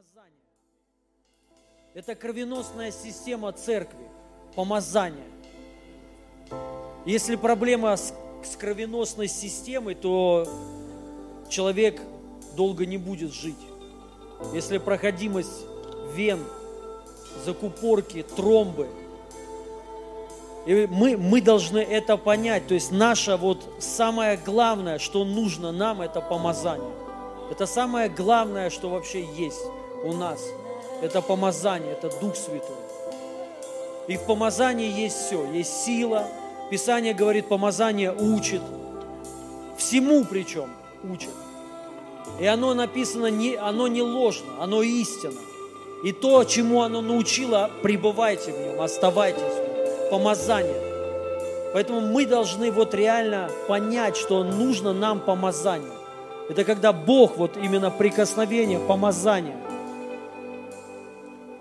помазание. Это кровеносная система церкви, помазание. Если проблема с, с кровеносной системой, то человек долго не будет жить. Если проходимость вен, закупорки, тромбы, и мы, мы должны это понять. То есть наше вот самое главное, что нужно нам, это помазание. Это самое главное, что вообще есть у нас. Это помазание, это Дух Святой. И в помазании есть все. Есть сила. Писание говорит, помазание учит. Всему причем учит. И оно написано, не, оно не ложно, оно истина. И то, чему оно научило, пребывайте в нем, оставайтесь в нем. Помазание. Поэтому мы должны вот реально понять, что нужно нам помазание. Это когда Бог, вот именно прикосновение, помазание.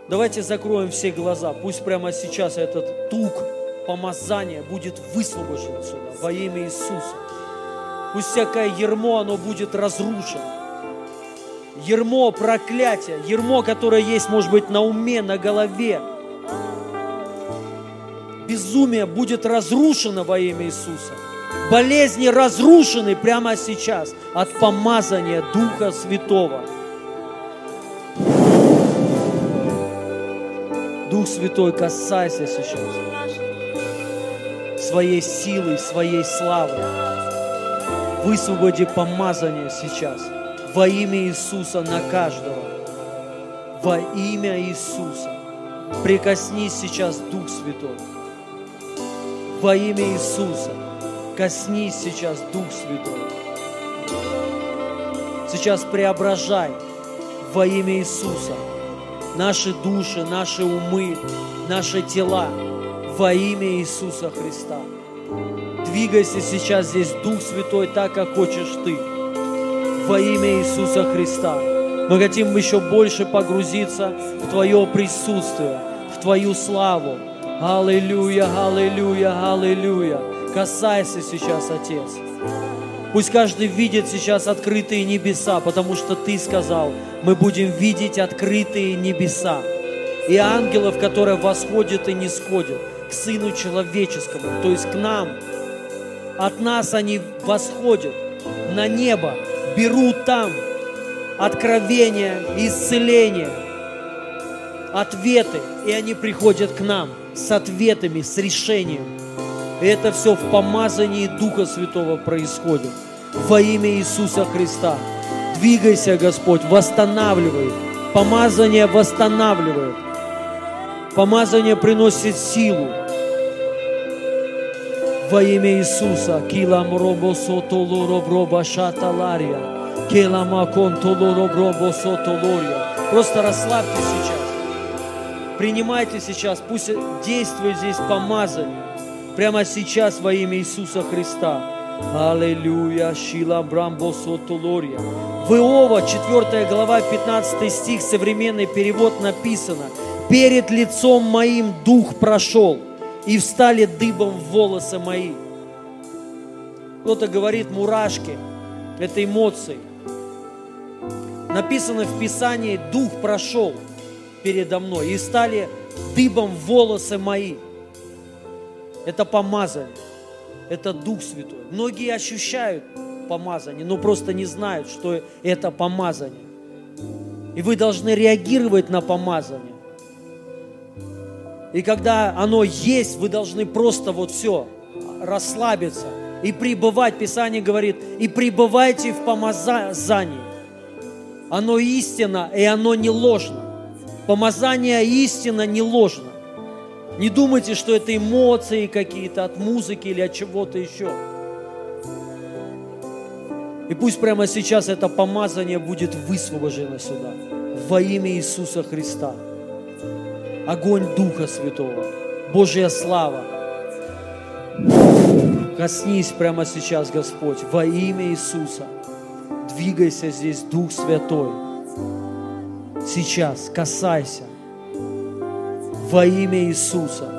Давайте закроем все глаза. Пусть прямо сейчас этот тук помазания будет высвобожден сюда во имя Иисуса. Пусть всякое ермо, оно будет разрушено ермо проклятия, ермо, которое есть, может быть, на уме, на голове. Безумие будет разрушено во имя Иисуса. Болезни разрушены прямо сейчас от помазания Духа Святого. Дух Святой, касайся сейчас своей силой, своей славой. Высвободи помазание сейчас – во имя Иисуса на каждого. Во имя Иисуса. Прикоснись сейчас, Дух Святой. Во имя Иисуса. Коснись сейчас, Дух Святой. Сейчас преображай во имя Иисуса наши души, наши умы, наши тела во имя Иисуса Христа. Двигайся сейчас здесь, Дух Святой, так, как хочешь Ты во имя Иисуса Христа. Мы хотим еще больше погрузиться в Твое присутствие, в Твою славу. Аллилуйя, аллилуйя, аллилуйя. Касайся сейчас, Отец. Пусть каждый видит сейчас открытые небеса, потому что Ты сказал, мы будем видеть открытые небеса. И ангелов, которые восходят и не сходят к Сыну Человеческому, то есть к нам. От нас они восходят на небо, берут там откровения, исцеления, ответы, и они приходят к нам с ответами, с решением. И это все в помазании Духа Святого происходит. Во имя Иисуса Христа. Двигайся, Господь, восстанавливай. Помазание восстанавливает. Помазание приносит силу. Во имя Иисуса. Килам робо сотолоро броба шаталария. Келама контолоро бробо сотолория. Просто расслабьтесь сейчас. Принимайте сейчас. Пусть действует здесь помазание. Прямо сейчас во имя Иисуса Христа. Аллилуйя, Шила Брамбо Сотолория. В Иова, 4 глава, 15 стих, современный перевод написано. «Перед лицом моим дух прошел, и встали дыбом волосы мои. Кто-то говорит мурашки, это эмоции. Написано в Писании, дух прошел передо мной, и стали дыбом волосы мои. Это помазание, это Дух Святой. Многие ощущают помазание, но просто не знают, что это помазание. И вы должны реагировать на помазание. И когда оно есть, вы должны просто вот все, расслабиться и пребывать. Писание говорит, и пребывайте в помазании. Оно истинно, и оно не ложно. Помазание истинно не ложно. Не думайте, что это эмоции какие-то от музыки или от чего-то еще. И пусть прямо сейчас это помазание будет высвобождено сюда во имя Иисуса Христа огонь Духа Святого, Божья слава. Коснись прямо сейчас, Господь, во имя Иисуса. Двигайся здесь, Дух Святой. Сейчас касайся во имя Иисуса.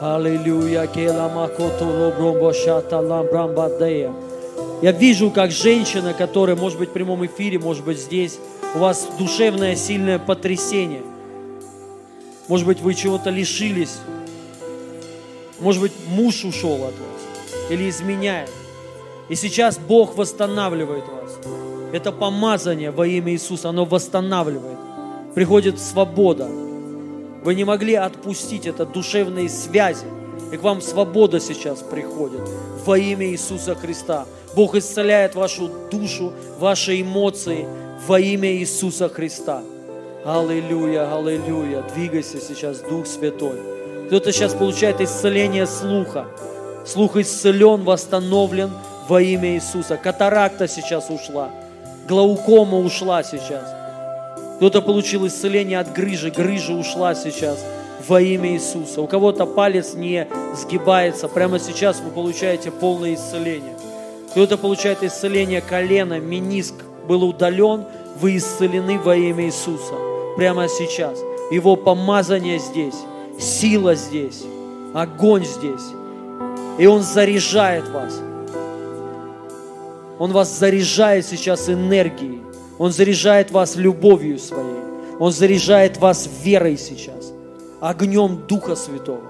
Аллилуйя. Я вижу, как женщина, которая, может быть, в прямом эфире, может быть, здесь, у вас душевное сильное потрясение. Может быть, вы чего-то лишились. Может быть, муж ушел от вас или изменяет. И сейчас Бог восстанавливает вас. Это помазание во имя Иисуса, оно восстанавливает. Приходит свобода. Вы не могли отпустить это душевные связи. И к вам свобода сейчас приходит во имя Иисуса Христа. Бог исцеляет вашу душу, ваши эмоции во имя Иисуса Христа. Аллилуйя, аллилуйя. Двигайся сейчас, Дух Святой. Кто-то сейчас получает исцеление слуха. Слух исцелен, восстановлен во имя Иисуса. Катаракта сейчас ушла. Глаукома ушла сейчас. Кто-то получил исцеление от грыжи. Грыжа ушла сейчас во имя Иисуса. У кого-то палец не сгибается. Прямо сейчас вы получаете полное исцеление. Кто-то получает исцеление колена, миниск был удален, вы исцелены во имя Иисуса. Прямо сейчас. Его помазание здесь, сила здесь, огонь здесь. И Он заряжает вас. Он вас заряжает сейчас энергией. Он заряжает вас любовью своей. Он заряжает вас верой сейчас огнем Духа Святого.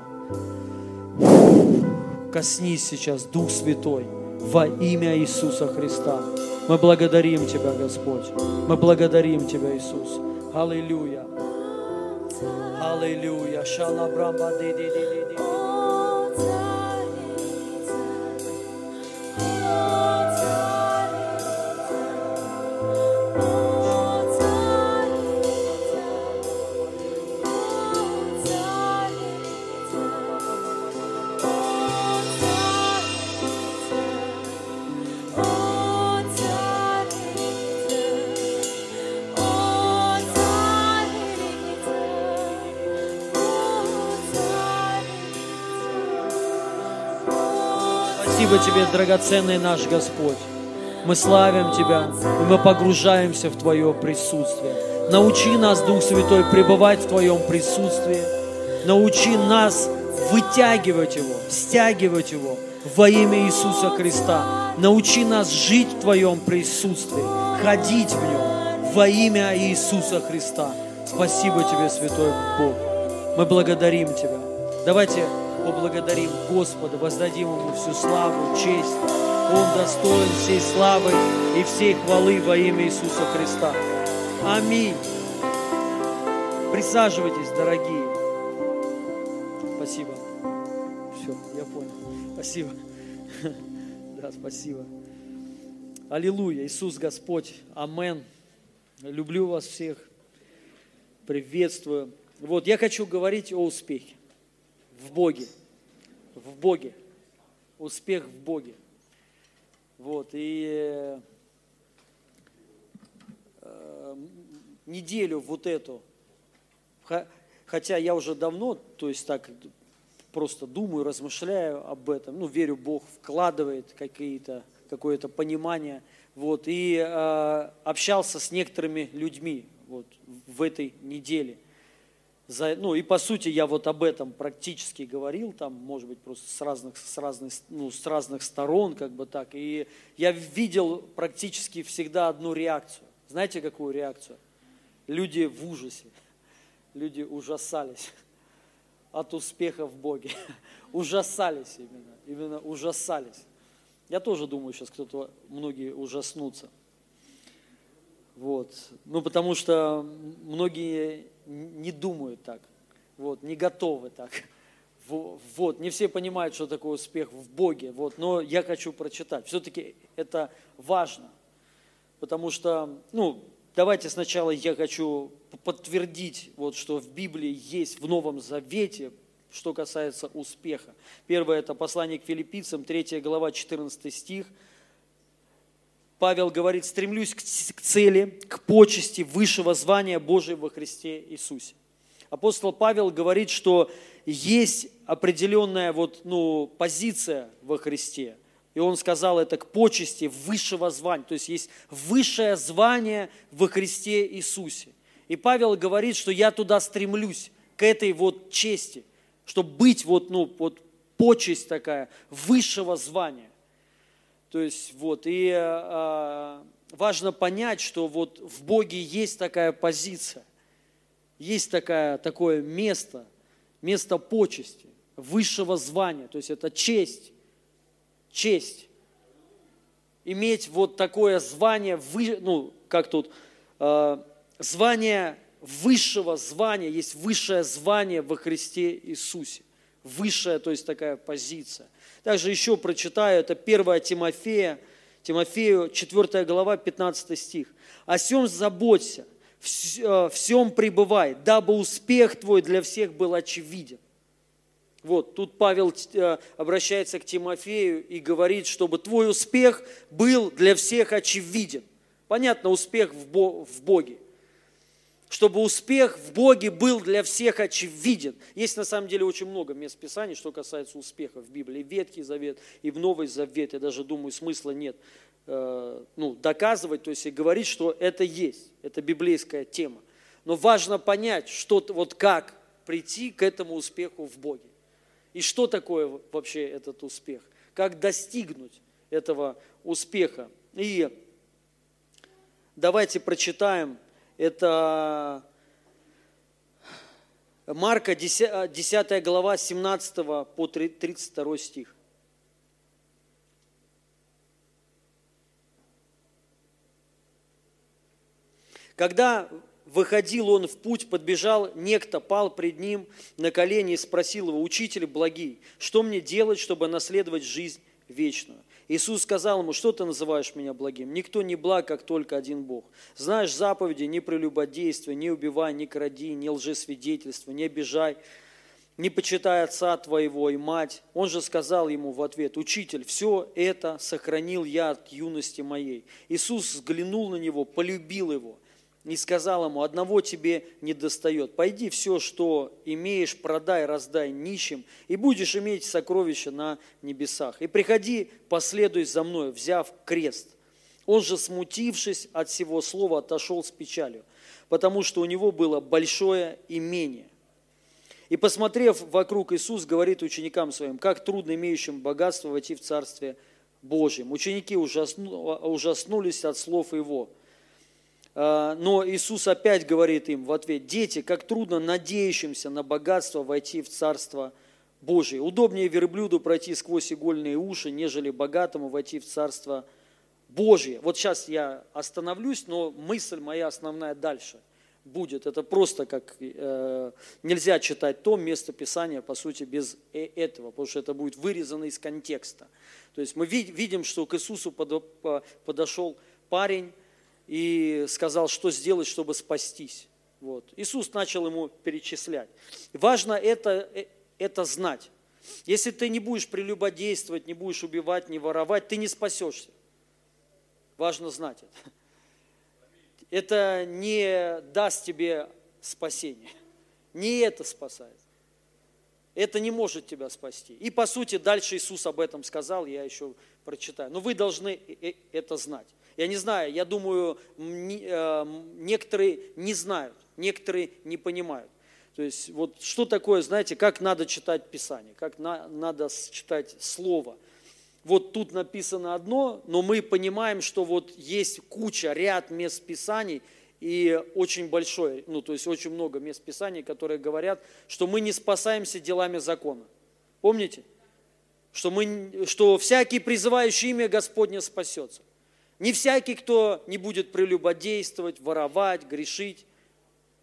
Коснись сейчас, Дух Святой, во имя Иисуса Христа. Мы благодарим Тебя, Господь. Мы благодарим Тебя, Иисус. Аллилуйя. Аллилуйя. Шалабрамба ди ди ди ди Спасибо Тебе, драгоценный наш Господь. Мы славим Тебя, и мы погружаемся в Твое присутствие. Научи нас, Дух Святой, пребывать в Твоем присутствии. Научи нас вытягивать Его, стягивать Его во имя Иисуса Христа. Научи нас жить в Твоем присутствии, ходить в Нем во имя Иисуса Христа. Спасибо Тебе, Святой Бог. Мы благодарим Тебя. Давайте поблагодарим Господа, воздадим Ему всю славу, честь. Он достоин всей славы и всей хвалы во имя Иисуса Христа. Аминь. Присаживайтесь, дорогие. Спасибо. Все, я понял. Спасибо. Да, спасибо. Аллилуйя. Иисус Господь. Амен. Люблю вас всех. Приветствую. Вот, я хочу говорить о успехе в Боге. В Боге. Успех в Боге. Вот, и э, неделю вот эту, хотя я уже давно, то есть так просто думаю, размышляю об этом, ну, верю, Бог вкладывает какие-то, какое-то понимание, вот, и э, общался с некоторыми людьми вот в этой неделе – за, ну и по сути я вот об этом практически говорил, там, может быть, просто с разных, с разных, ну, с разных сторон, как бы так. И я видел практически всегда одну реакцию. Знаете, какую реакцию? Люди в ужасе, люди ужасались от успеха в Боге. Ужасались именно, именно ужасались. Я тоже думаю, сейчас кто-то, многие ужаснутся. Вот. Ну, потому что многие не думают так, вот, не готовы так. Вот, не все понимают, что такое успех в Боге, вот, но я хочу прочитать. Все-таки это важно, потому что, ну, давайте сначала я хочу подтвердить, вот, что в Библии есть в Новом Завете, что касается успеха. Первое – это послание к филиппийцам, 3 глава, 14 стих – Павел говорит, стремлюсь к цели, к почести высшего звания Божьего во Христе Иисусе. Апостол Павел говорит, что есть определенная вот, ну, позиция во Христе. И он сказал это к почести высшего звания. То есть есть высшее звание во Христе Иисусе. И Павел говорит, что я туда стремлюсь, к этой вот чести, чтобы быть вот, ну, вот почесть такая высшего звания. То есть вот, и а, важно понять, что вот в Боге есть такая позиция, есть такая, такое место, место почести, высшего звания, то есть это честь, честь. Иметь вот такое звание, ну, как тут, э, звание высшего звания, есть высшее звание во Христе Иисусе. Высшая, то есть такая позиция. Также еще прочитаю, это 1 Тимофея, Тимофею 4 глава, 15 стих. «О сем заботься, всем пребывай, дабы успех твой для всех был очевиден». Вот, тут Павел э, обращается к Тимофею и говорит, чтобы твой успех был для всех очевиден. Понятно, успех в Боге чтобы успех в Боге был для всех очевиден. Есть на самом деле очень много мест Писаний, что касается успеха в Библии. Ветхий Завет, и в Новый Завет. Я даже думаю, смысла нет э, ну, доказывать, то есть и говорить, что это есть. Это библейская тема. Но важно понять, что, вот как прийти к этому успеху в Боге. И что такое вообще этот успех? Как достигнуть этого успеха? И давайте прочитаем это Марка 10, 10 глава 17 по 32 стих. Когда выходил он в путь, подбежал некто, пал пред ним на колени и спросил его, «Учитель благий, что мне делать, чтобы наследовать жизнь вечную?» Иисус сказал ему, что ты называешь меня благим? Никто не благ, как только один Бог. Знаешь заповеди, не прелюбодействуй, не убивай, не кради, не лжесвидетельствуй, не обижай, не почитай отца твоего и мать. Он же сказал ему в ответ, учитель, все это сохранил я от юности моей. Иисус взглянул на него, полюбил его и сказал ему, одного тебе не достает. Пойди все, что имеешь, продай, раздай нищим, и будешь иметь сокровища на небесах. И приходи, последуй за мной, взяв крест. Он же, смутившись от всего слова, отошел с печалью, потому что у него было большое имение. И посмотрев вокруг, Иисус говорит ученикам своим, как трудно имеющим богатство войти в Царствие Божьем. Ученики ужаснулись от слов Его – но Иисус опять говорит им в ответ, дети, как трудно надеющимся на богатство войти в Царство Божие. Удобнее верблюду пройти сквозь игольные уши, нежели богатому войти в Царство Божие. Вот сейчас я остановлюсь, но мысль моя основная дальше будет. Это просто как э, нельзя читать то место Писания, по сути, без э, этого, потому что это будет вырезано из контекста. То есть мы видим, что к Иисусу подошел парень, и сказал, что сделать, чтобы спастись. Вот. Иисус начал ему перечислять. Важно это, э, это знать. Если ты не будешь прелюбодействовать, не будешь убивать, не воровать, ты не спасешься. Важно знать это. Это не даст тебе спасение. Не это спасает. Это не может тебя спасти. И по сути дальше Иисус об этом сказал, я еще прочитаю. Но вы должны э, э, это знать. Я не знаю, я думаю, э, некоторые не знают, некоторые не понимают. То есть вот что такое, знаете, как надо читать Писание, как на, надо читать Слово. Вот тут написано одно, но мы понимаем, что вот есть куча, ряд мест Писаний, и очень большое, ну то есть очень много мест Писаний, которые говорят, что мы не спасаемся делами закона. Помните? Что, мы, что всякий призывающий имя Господне спасется. Не всякий, кто не будет прелюбодействовать, воровать, грешить,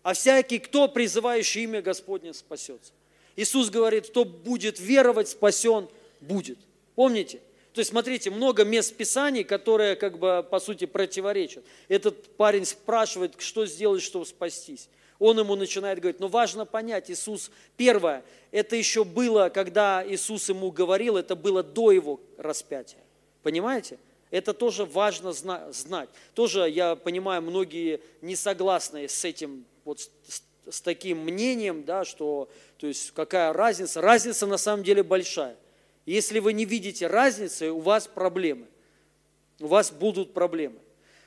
а всякий, кто, призывающий имя Господне, спасется. Иисус говорит, кто будет веровать, спасен будет. Помните? То есть, смотрите, много мест Писаний, которые, как бы, по сути, противоречат. Этот парень спрашивает, что сделать, чтобы спастись. Он ему начинает говорить, но важно понять, Иисус, первое, это еще было, когда Иисус ему говорил, это было до его распятия. Понимаете? Это тоже важно знать. Тоже, я понимаю, многие не согласны с этим, вот с, с таким мнением, да, что, то есть, какая разница? Разница на самом деле большая. Если вы не видите разницы, у вас проблемы. У вас будут проблемы.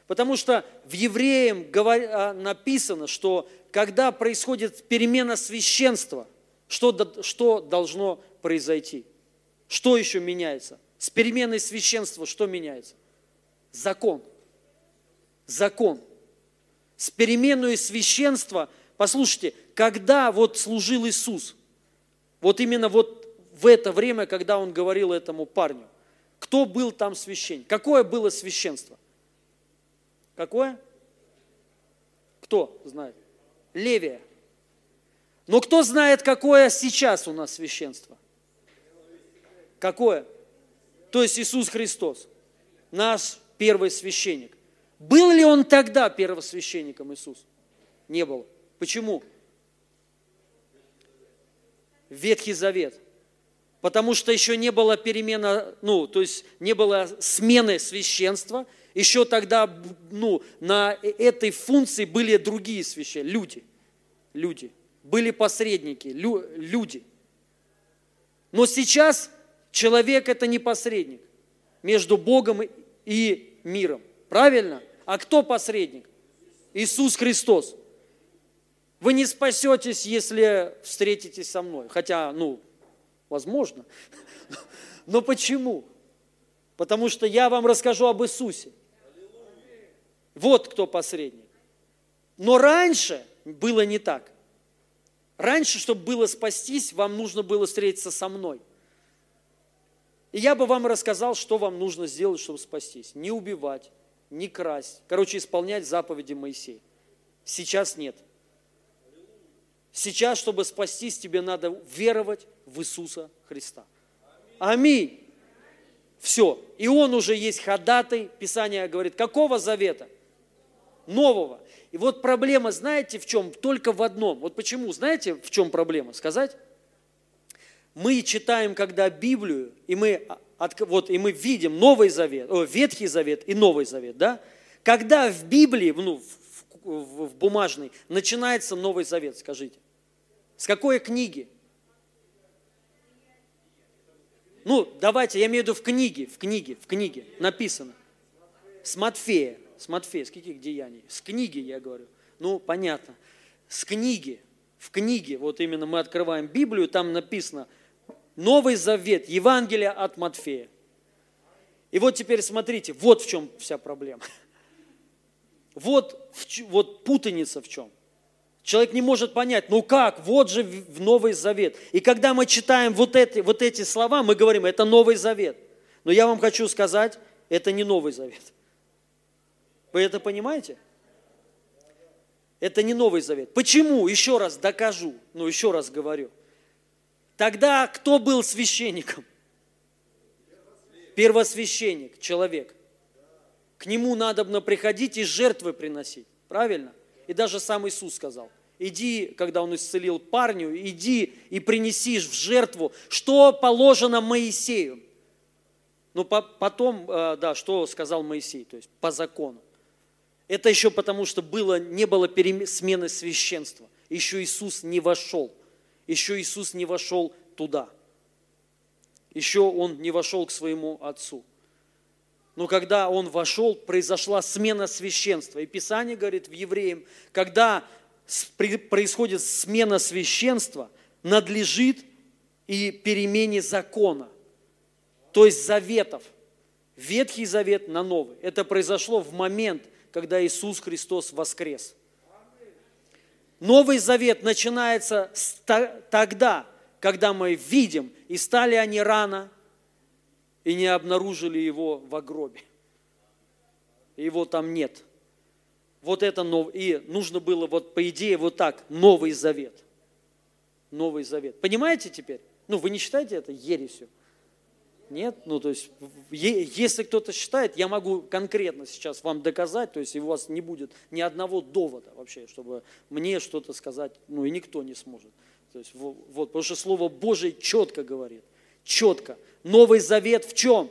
Потому что в Евреям а, написано, что когда происходит перемена священства, что, что должно произойти? Что еще меняется? С переменой священства что меняется? Закон. Закон. С переменой священства, послушайте, когда вот служил Иисус, вот именно вот в это время, когда Он говорил этому парню, кто был там священник? Какое было священство? Какое? Кто знает? Левия. Но кто знает, какое сейчас у нас священство? Какое? То есть Иисус Христос, наш первый священник. Был ли он тогда первосвященником Иисус? Не был. Почему? Ветхий Завет. Потому что еще не было перемена, ну, то есть не было смены священства. Еще тогда, ну, на этой функции были другие священники, люди. Люди. Были посредники, лю, люди. Но сейчас человек это не посредник между Богом и миром. Правильно? А кто посредник? Иисус Христос. Вы не спасетесь, если встретитесь со мной. Хотя, ну, возможно. Но почему? Потому что я вам расскажу об Иисусе. Вот кто посредник. Но раньше было не так. Раньше, чтобы было спастись, вам нужно было встретиться со мной. И я бы вам рассказал, что вам нужно сделать, чтобы спастись. Не убивать, не красть. Короче, исполнять заповеди Моисея. Сейчас нет. Сейчас, чтобы спастись, тебе надо веровать в Иисуса Христа. Аминь. Все. И он уже есть ходатай. Писание говорит, какого завета? Нового. И вот проблема, знаете, в чем? Только в одном. Вот почему? Знаете, в чем проблема? Сказать? Мы читаем, когда Библию, и мы вот, и мы видим Новый Завет, о, Ветхий Завет и Новый Завет, да? Когда в Библии, ну, в, в, в бумажной, начинается Новый Завет, скажите? С какой книги? Ну, давайте, я имею в виду в книге, в книге, в книге написано. С Матфея, с Матфея, с каких деяний? С книги, я говорю. Ну, понятно. С книги, в книге, вот именно мы открываем Библию, там написано – Новый Завет, Евангелие от Матфея. И вот теперь смотрите, вот в чем вся проблема. Вот, вот путаница в чем. Человек не может понять, ну как, вот же в Новый Завет. И когда мы читаем вот эти, вот эти слова, мы говорим, это Новый Завет. Но я вам хочу сказать, это не Новый Завет. Вы это понимаете? Это не Новый Завет. Почему? Еще раз докажу, ну еще раз говорю. Тогда кто был священником? Первосвященник, человек. К нему надо приходить и жертвы приносить. Правильно? И даже сам Иисус сказал, иди, когда он исцелил парню, иди и принесишь в жертву, что положено Моисею. Ну, потом, э, да, что сказал Моисей, то есть по закону. Это еще потому, что было, не было смены священства. Еще Иисус не вошел – еще Иисус не вошел туда. Еще Он не вошел к своему Отцу. Но когда Он вошел, произошла смена священства. И Писание говорит в Евреям, когда происходит смена священства, надлежит и перемене закона, то есть заветов. Ветхий завет на новый. Это произошло в момент, когда Иисус Христос воскрес – Новый Завет начинается тогда, когда мы видим, и стали они рано, и не обнаружили его в гробе. Его там нет. Вот это новый. И нужно было, вот по идее, вот так, Новый Завет. Новый Завет. Понимаете теперь? Ну, вы не считаете это ересью? Нет? Ну, то есть, если кто-то считает, я могу конкретно сейчас вам доказать, то есть, у вас не будет ни одного довода вообще, чтобы мне что-то сказать, ну, и никто не сможет. То есть, вот, потому что Слово Божие четко говорит, четко. Новый Завет в чем?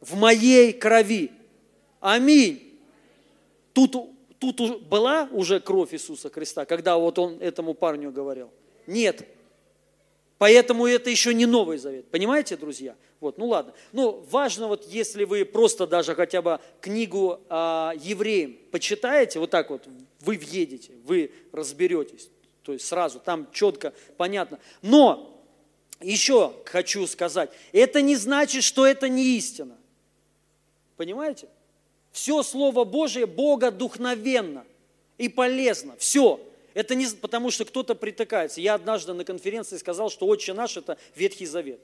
В моей крови. Аминь. Тут, тут была уже кровь Иисуса Христа, когда вот он этому парню говорил? Нет. Поэтому это еще не Новый Завет. Понимаете, друзья? Вот, ну ладно. Ну, важно, вот если вы просто даже хотя бы книгу а, евреям почитаете, вот так вот, вы въедете, вы разберетесь. То есть сразу, там четко, понятно. Но еще хочу сказать, это не значит, что это не истина. Понимаете? Все Слово Божие Бога духновенно и полезно. Все. Это не потому, что кто-то притыкается. Я однажды на конференции сказал, что «Отче наш» – это Ветхий Завет.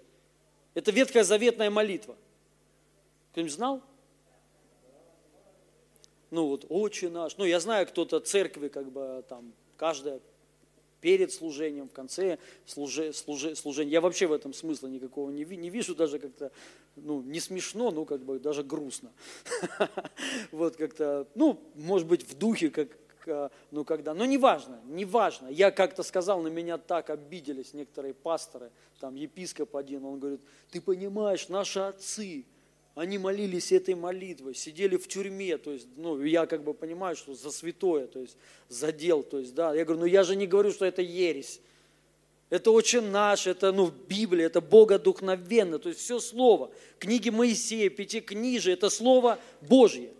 Это Ветхая Заветная молитва. Кто-нибудь знал? Ну вот, «Отче наш». Ну, я знаю, кто-то церкви, как бы там, каждая перед служением, в конце служи, служи, служения. Я вообще в этом смысла никакого не, не вижу, даже как-то, ну, не смешно, ну, как бы даже грустно. Вот как-то, ну, может быть, в духе, как, ну, когда, но неважно, неважно. Я как-то сказал, на меня так обиделись некоторые пасторы, там епископ один, он говорит, ты понимаешь, наши отцы, они молились этой молитвой, сидели в тюрьме, то есть, ну, я как бы понимаю, что за святое, то есть, за дел, то есть, да, я говорю, ну, я же не говорю, что это ересь, это очень наш, это, ну, Библия, это Богодухновенно, то есть, все Слово, книги Моисея, Пятикнижие, это Слово Божье.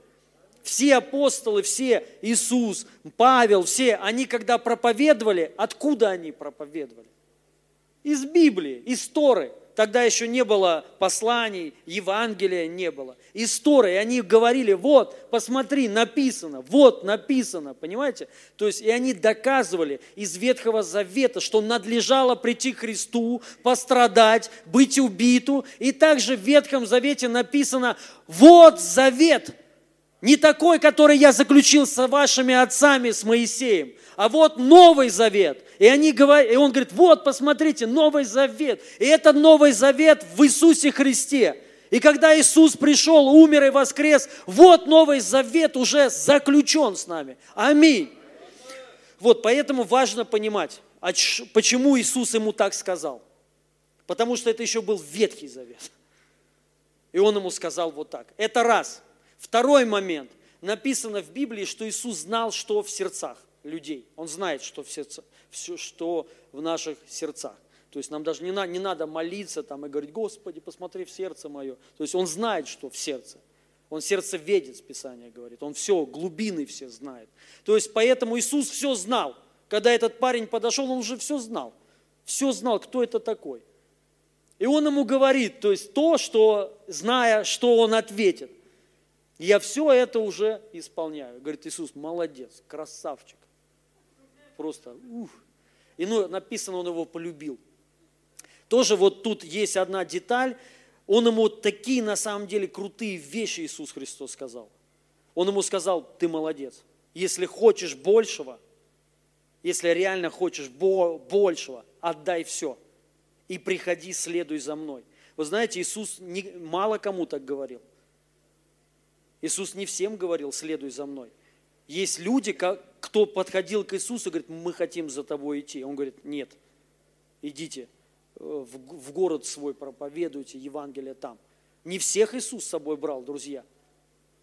Все апостолы, все, Иисус, Павел, все, они когда проповедовали, откуда они проповедовали? Из Библии, из Торы – тогда еще не было посланий, Евангелия не было. Истории, они говорили, вот, посмотри, написано, вот, написано, понимаете? То есть, и они доказывали из Ветхого Завета, что надлежало прийти к Христу, пострадать, быть убиту. И также в Ветхом Завете написано, вот завет, не такой, который я заключил с вашими отцами, с Моисеем, а вот Новый Завет. И, они говорят, и он говорит, вот, посмотрите, Новый Завет. И это Новый Завет в Иисусе Христе. И когда Иисус пришел, умер и воскрес, вот Новый Завет уже заключен с нами. Аминь. Вот, поэтому важно понимать, а почему Иисус ему так сказал. Потому что это еще был Ветхий Завет. И он ему сказал вот так. Это раз. Второй момент. Написано в Библии, что Иисус знал, что в сердцах людей. Он знает, что в, сердце, все, что в наших сердцах. То есть нам даже не, на, не надо молиться там и говорить, Господи, посмотри в сердце мое. То есть он знает, что в сердце. Он сердце видит, Писание говорит. Он все, глубины все знает. То есть поэтому Иисус все знал. Когда этот парень подошел, он уже все знал. Все знал, кто это такой. И он ему говорит, то есть то, что, зная, что он ответит. Я все это уже исполняю. Говорит Иисус, молодец, красавчик просто, ух. И ну, написано, он его полюбил. Тоже вот тут есть одна деталь. Он ему такие на самом деле крутые вещи Иисус Христос сказал. Он ему сказал, ты молодец. Если хочешь большего, если реально хочешь большего, отдай все. И приходи, следуй за мной. Вы знаете, Иисус мало кому так говорил. Иисус не всем говорил, следуй за мной. Есть люди, кто подходил к Иисусу и говорит, мы хотим за тобой идти. Он говорит, нет, идите э, в город свой, проповедуйте Евангелие там. Не всех Иисус с собой брал, друзья.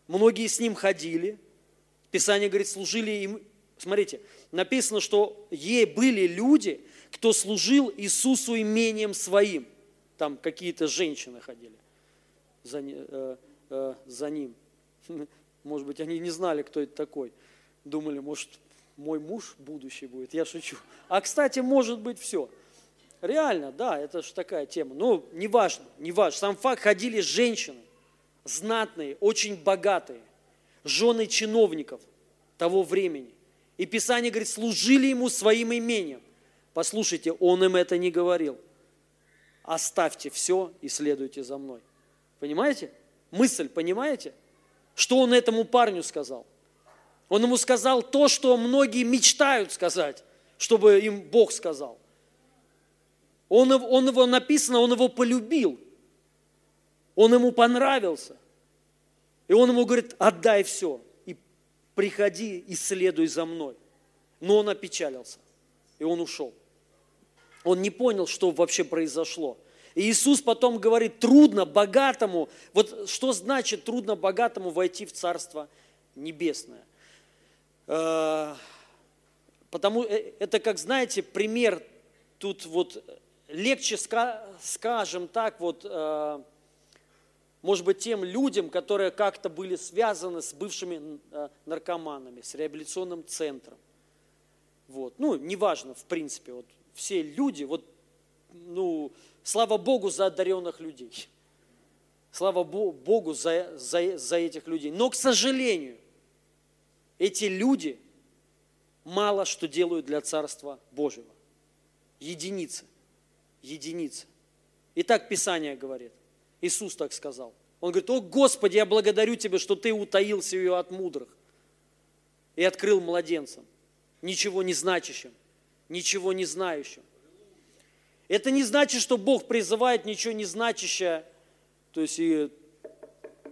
Многие с ним ходили. Писание говорит, служили им. Смотрите, написано, что ей были люди, кто служил Иисусу имением своим. Там какие-то женщины ходили за, э, э, за ним. Может быть, они не знали, кто это такой. Думали, может, мой муж будущий будет. Я шучу. А, кстати, может быть все. Реально, да, это же такая тема. Но неважно, неважно. Сам факт, ходили женщины, знатные, очень богатые, жены чиновников того времени. И Писание говорит, служили ему своим имением. Послушайте, он им это не говорил. Оставьте все и следуйте за мной. Понимаете? Мысль, понимаете? Что он этому парню сказал? Он ему сказал то, что многие мечтают сказать, чтобы им Бог сказал. Он, он его написано, он его полюбил. Он ему понравился. И он ему говорит, отдай все и приходи и следуй за мной. Но он опечалился, и он ушел. Он не понял, что вообще произошло. И Иисус потом говорит, трудно богатому, вот что значит трудно богатому войти в Царство Небесное? Э, потому э, это, как знаете, пример, тут вот легче, скажем так, вот, э, может быть, тем людям, которые как-то были связаны с бывшими наркоманами, с реабилитационным центром. Вот. Ну, неважно, в принципе, вот все люди, вот ну, слава Богу за одаренных людей. Слава Богу за, за, за этих людей. Но, к сожалению, эти люди мало что делают для Царства Божьего. Единицы. Единицы. И так Писание говорит. Иисус так сказал. Он говорит, о Господи, я благодарю Тебя, что Ты утаился ее от мудрых и открыл младенцам, ничего не значащим, ничего не знающим. Это не значит, что Бог призывает ничего не значащее, то есть и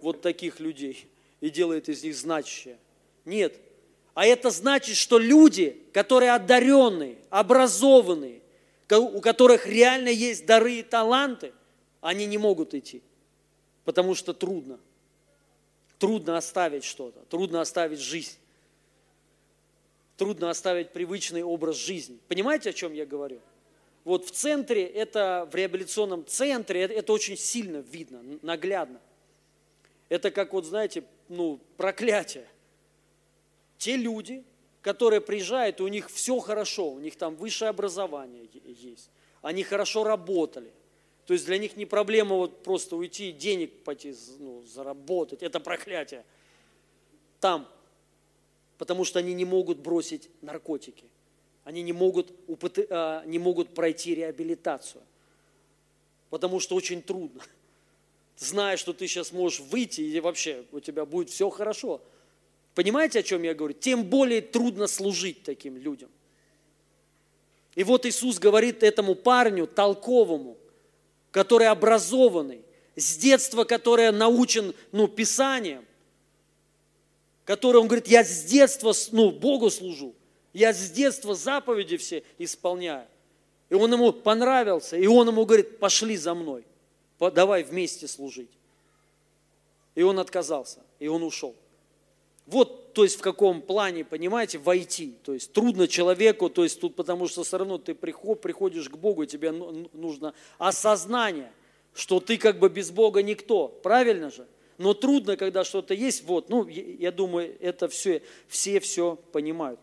вот таких людей, и делает из них значащее. Нет. А это значит, что люди, которые одаренные, образованные, у которых реально есть дары и таланты, они не могут идти, потому что трудно. Трудно оставить что-то, трудно оставить жизнь, трудно оставить привычный образ жизни. Понимаете, о чем я говорю? Вот в центре, это в реабилитационном центре, это, это очень сильно видно, наглядно. Это как вот, знаете, ну, проклятие. Те люди, которые приезжают, у них все хорошо, у них там высшее образование есть, они хорошо работали. То есть для них не проблема вот просто уйти, денег пойти ну, заработать, это проклятие. Там, потому что они не могут бросить наркотики они не могут, а, не могут пройти реабилитацию, потому что очень трудно. Зная, что ты сейчас можешь выйти, и вообще у тебя будет все хорошо. Понимаете, о чем я говорю? Тем более трудно служить таким людям. И вот Иисус говорит этому парню, толковому, который образованный, с детства, который научен ну, Писанием, который, он говорит, я с детства ну, Богу служу. Я с детства заповеди все исполняю. И он ему понравился, и он ему говорит, пошли за мной, давай вместе служить. И он отказался, и он ушел. Вот, то есть в каком плане, понимаете, войти. То есть трудно человеку, то есть тут потому что все равно ты приходишь к Богу, тебе нужно осознание, что ты как бы без Бога никто. Правильно же? Но трудно, когда что-то есть. Вот, ну, я думаю, это все, все все понимают.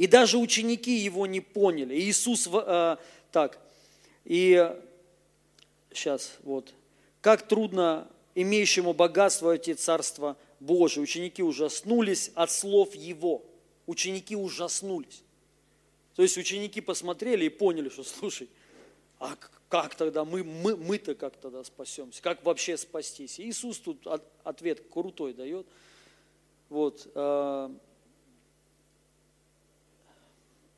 И даже ученики его не поняли. И Иисус, э, так, и сейчас, вот, как трудно имеющему богатство войти Царство Божие. Ученики ужаснулись от слов Его. Ученики ужаснулись. То есть ученики посмотрели и поняли, что, слушай, а как тогда мы, мы, мы-то как тогда спасемся? Как вообще спастись? Иисус тут ответ крутой дает. Вот, э,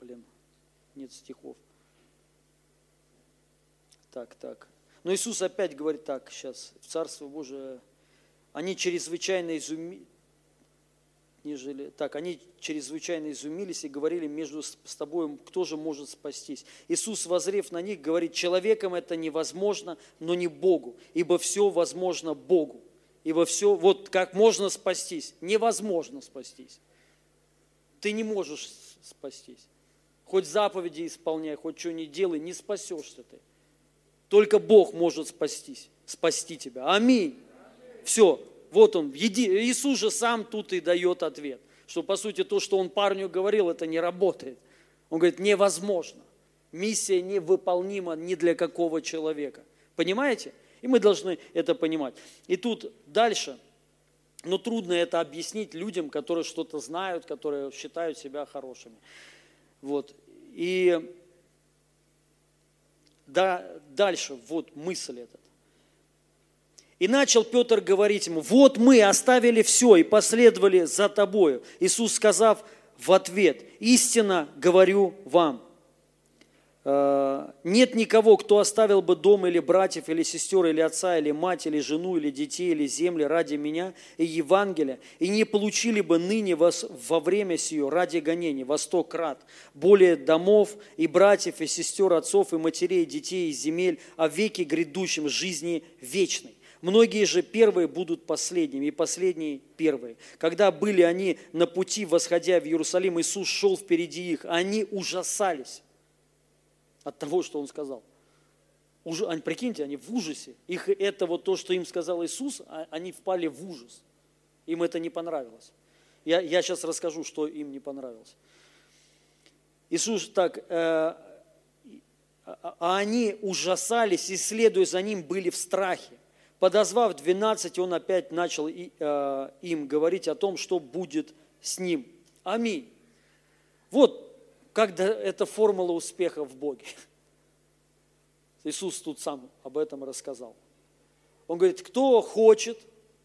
Блин, нет стихов. Так, так. Но Иисус опять говорит так, сейчас, в Царство Божие, они чрезвычайно изумились, нежели, так, они чрезвычайно изумились и говорили между с тобой, кто же может спастись. Иисус, возрев на них, говорит, человеком это невозможно, но не Богу, ибо все возможно Богу. Ибо все, вот как можно спастись, невозможно спастись. Ты не можешь спастись. Хоть заповеди исполняй, хоть что не делай, не спасешься ты. Только Бог может спастись, спасти тебя. Аминь. Все, вот он, еди... Иисус же сам тут и дает ответ, что по сути то, что он парню говорил, это не работает. Он говорит, невозможно. Миссия невыполнима ни для какого человека. Понимаете? И мы должны это понимать. И тут дальше, но трудно это объяснить людям, которые что-то знают, которые считают себя хорошими. Вот. И да, дальше, вот мысль эта. И начал Петр говорить ему, вот мы оставили все и последовали за тобою. Иисус сказав в ответ, истинно говорю вам – нет никого, кто оставил бы дом или братьев, или сестер, или отца, или мать, или жену, или детей, или земли ради меня и Евангелия, и не получили бы ныне вас во время сие ради гонений во сто крат более домов и братьев, и сестер, отцов, и матерей, детей, и земель, о веке грядущем жизни вечной. Многие же первые будут последними, и последние первые. Когда были они на пути, восходя в Иерусалим, Иисус шел впереди их, они ужасались от того, что он сказал. Уже, прикиньте, они в ужасе. Их это вот то, что им сказал Иисус, а, они впали в ужас. Им это не понравилось. Я, я сейчас расскажу, что им не понравилось. Иисус так, э, а, а они ужасались и, следуя за ним, были в страхе. Подозвав 12, он опять начал э, им говорить о том, что будет с ним. Аминь. Вот как эта формула успеха в Боге. Иисус тут сам об этом рассказал. Он говорит, кто хочет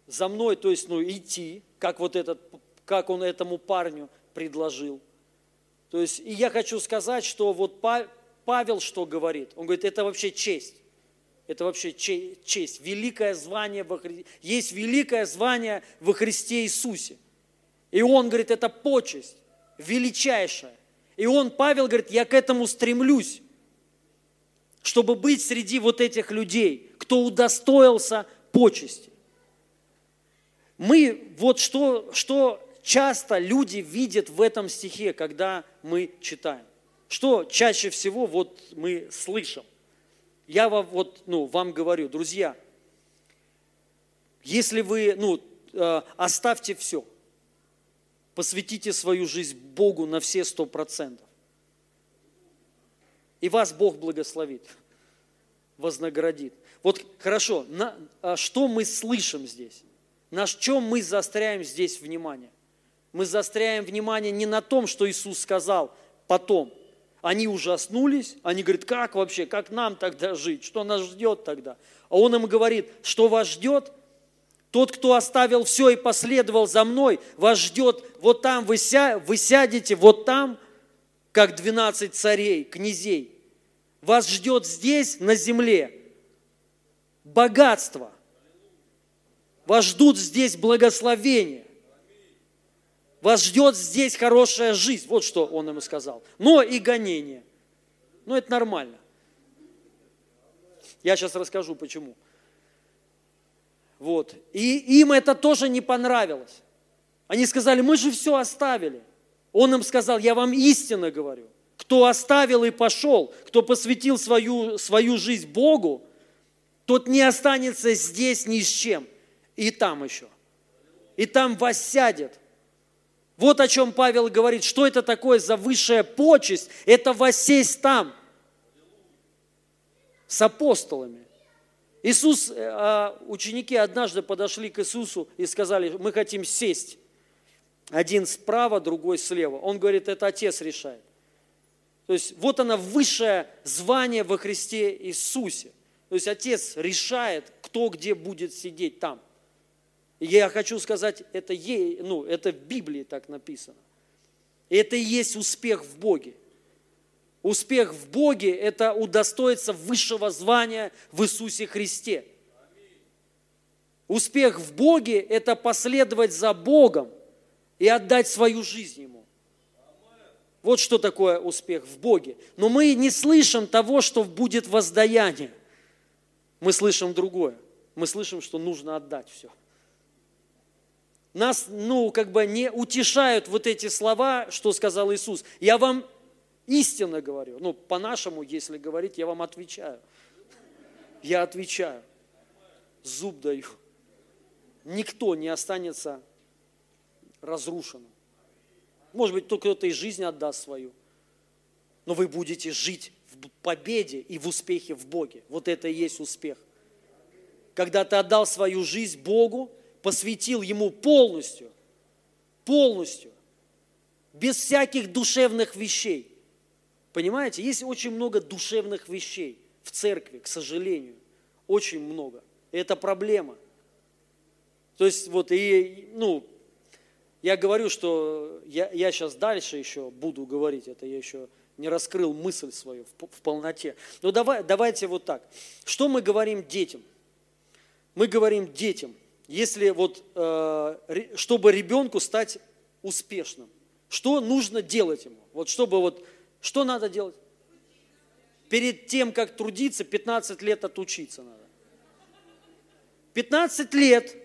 за мной, то есть ну, идти, как вот этот, как он этому парню предложил. То есть, и я хочу сказать, что вот Павел что говорит? Он говорит, это вообще честь. Это вообще честь, великое звание во Христе. Есть великое звание во Христе Иисусе. И он говорит, это почесть, величайшая. И он, Павел, говорит, я к этому стремлюсь, чтобы быть среди вот этих людей, кто удостоился почести. Мы, вот что, что часто люди видят в этом стихе, когда мы читаем. Что чаще всего вот мы слышим. Я вам, вот, ну, вам говорю, друзья, если вы, ну, э, оставьте все, посвятите свою жизнь Богу на все сто процентов, и вас Бог благословит, вознаградит. Вот хорошо, на, а что мы слышим здесь? На чем мы заостряем здесь внимание? Мы заостряем внимание не на том, что Иисус сказал потом – они ужаснулись, они говорят, как вообще, как нам тогда жить, что нас ждет тогда? А он им говорит, что вас ждет? Тот, кто оставил все и последовал за мной, вас ждет вот там, вы, ся, вы сядете вот там, как 12 царей, князей. Вас ждет здесь, на земле, богатство. Вас ждут здесь благословения. Вас ждет здесь хорошая жизнь. Вот что он ему сказал. Но и гонение. Но это нормально. Я сейчас расскажу, почему. Вот. И им это тоже не понравилось. Они сказали, мы же все оставили. Он им сказал, я вам истинно говорю. Кто оставил и пошел, кто посвятил свою, свою жизнь Богу, тот не останется здесь ни с чем. И там еще. И там воссядет вот о чем Павел говорит, что это такое за высшая почесть, это воссесть там, с апостолами. Иисус, э, а, ученики однажды подошли к Иисусу и сказали, мы хотим сесть. Один справа, другой слева. Он говорит, это Отец решает. То есть вот оно высшее звание во Христе Иисусе. То есть Отец решает, кто где будет сидеть там. Я хочу сказать, это, е, ну, это в Библии так написано. И это и есть успех в Боге. Успех в Боге – это удостоиться высшего звания в Иисусе Христе. Успех в Боге – это последовать за Богом и отдать свою жизнь Ему. Вот что такое успех в Боге. Но мы не слышим того, что будет воздаяние. Мы слышим другое. Мы слышим, что нужно отдать все нас, ну, как бы не утешают вот эти слова, что сказал Иисус. Я вам истинно говорю. Ну, по-нашему, если говорить, я вам отвечаю. Я отвечаю. Зуб даю. Никто не останется разрушенным. Может быть, только кто-то из жизни отдаст свою. Но вы будете жить в победе и в успехе в Боге. Вот это и есть успех. Когда ты отдал свою жизнь Богу, посвятил Ему полностью, полностью, без всяких душевных вещей. Понимаете, есть очень много душевных вещей в церкви, к сожалению, очень много. И это проблема. То есть вот и, ну, я говорю, что я, я сейчас дальше еще буду говорить, это я еще не раскрыл мысль свою в, в полноте. Но давай, давайте вот так. Что мы говорим детям? Мы говорим детям – если вот, э, чтобы ребенку стать успешным, что нужно делать ему? Вот чтобы вот, что надо делать? Перед тем, как трудиться, 15 лет отучиться надо. 15 лет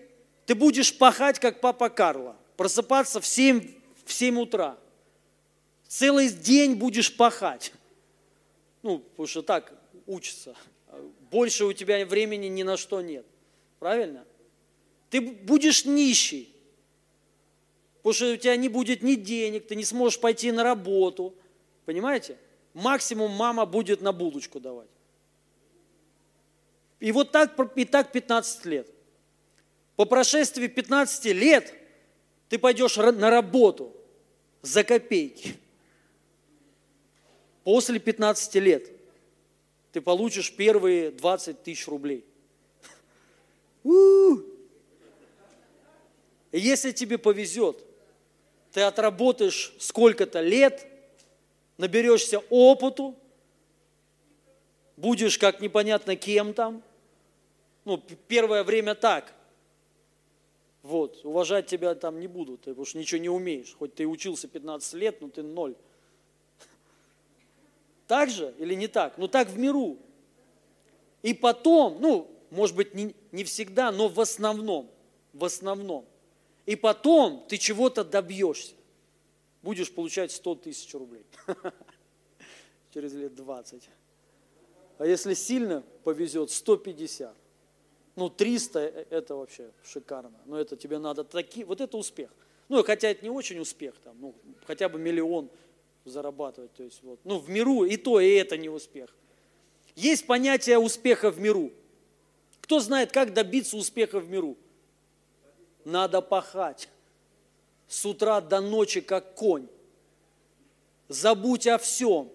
ты будешь пахать, как папа Карло, просыпаться в 7, в 7 утра. Целый день будешь пахать. Ну, потому что так учится. Больше у тебя времени ни на что нет. Правильно? ты будешь нищий, потому что у тебя не будет ни денег, ты не сможешь пойти на работу. Понимаете? максимум мама будет на булочку давать. И вот так, и так 15 лет. По прошествии 15 лет ты пойдешь на работу за копейки. После 15 лет ты получишь первые 20 тысяч рублей. И если тебе повезет, ты отработаешь сколько-то лет, наберешься опыту, будешь как непонятно кем там. Ну, первое время так. Вот, уважать тебя там не будут, ты уж ничего не умеешь. Хоть ты учился 15 лет, но ты ноль. Так же или не так? Ну так в миру. И потом, ну, может быть, не, не всегда, но в основном, в основном. И потом ты чего-то добьешься. Будешь получать 100 тысяч рублей. Через лет 20. А если сильно повезет, 150. Ну, 300 – это вообще шикарно. Но это тебе надо такие, вот это успех. Ну, хотя это не очень успех, там, ну, хотя бы миллион зарабатывать. То есть, вот. Ну, в миру и то, и это не успех. Есть понятие успеха в миру. Кто знает, как добиться успеха в миру? Надо пахать. С утра до ночи, как конь. Забудь о всем.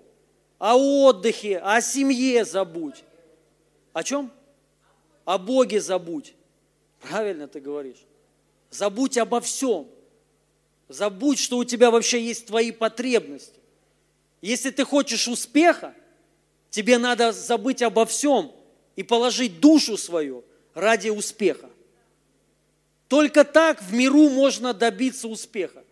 О отдыхе, о семье забудь. О чем? О Боге забудь. Правильно ты говоришь. Забудь обо всем. Забудь, что у тебя вообще есть твои потребности. Если ты хочешь успеха, тебе надо забыть обо всем и положить душу свою ради успеха. Только так в миру можно добиться успеха.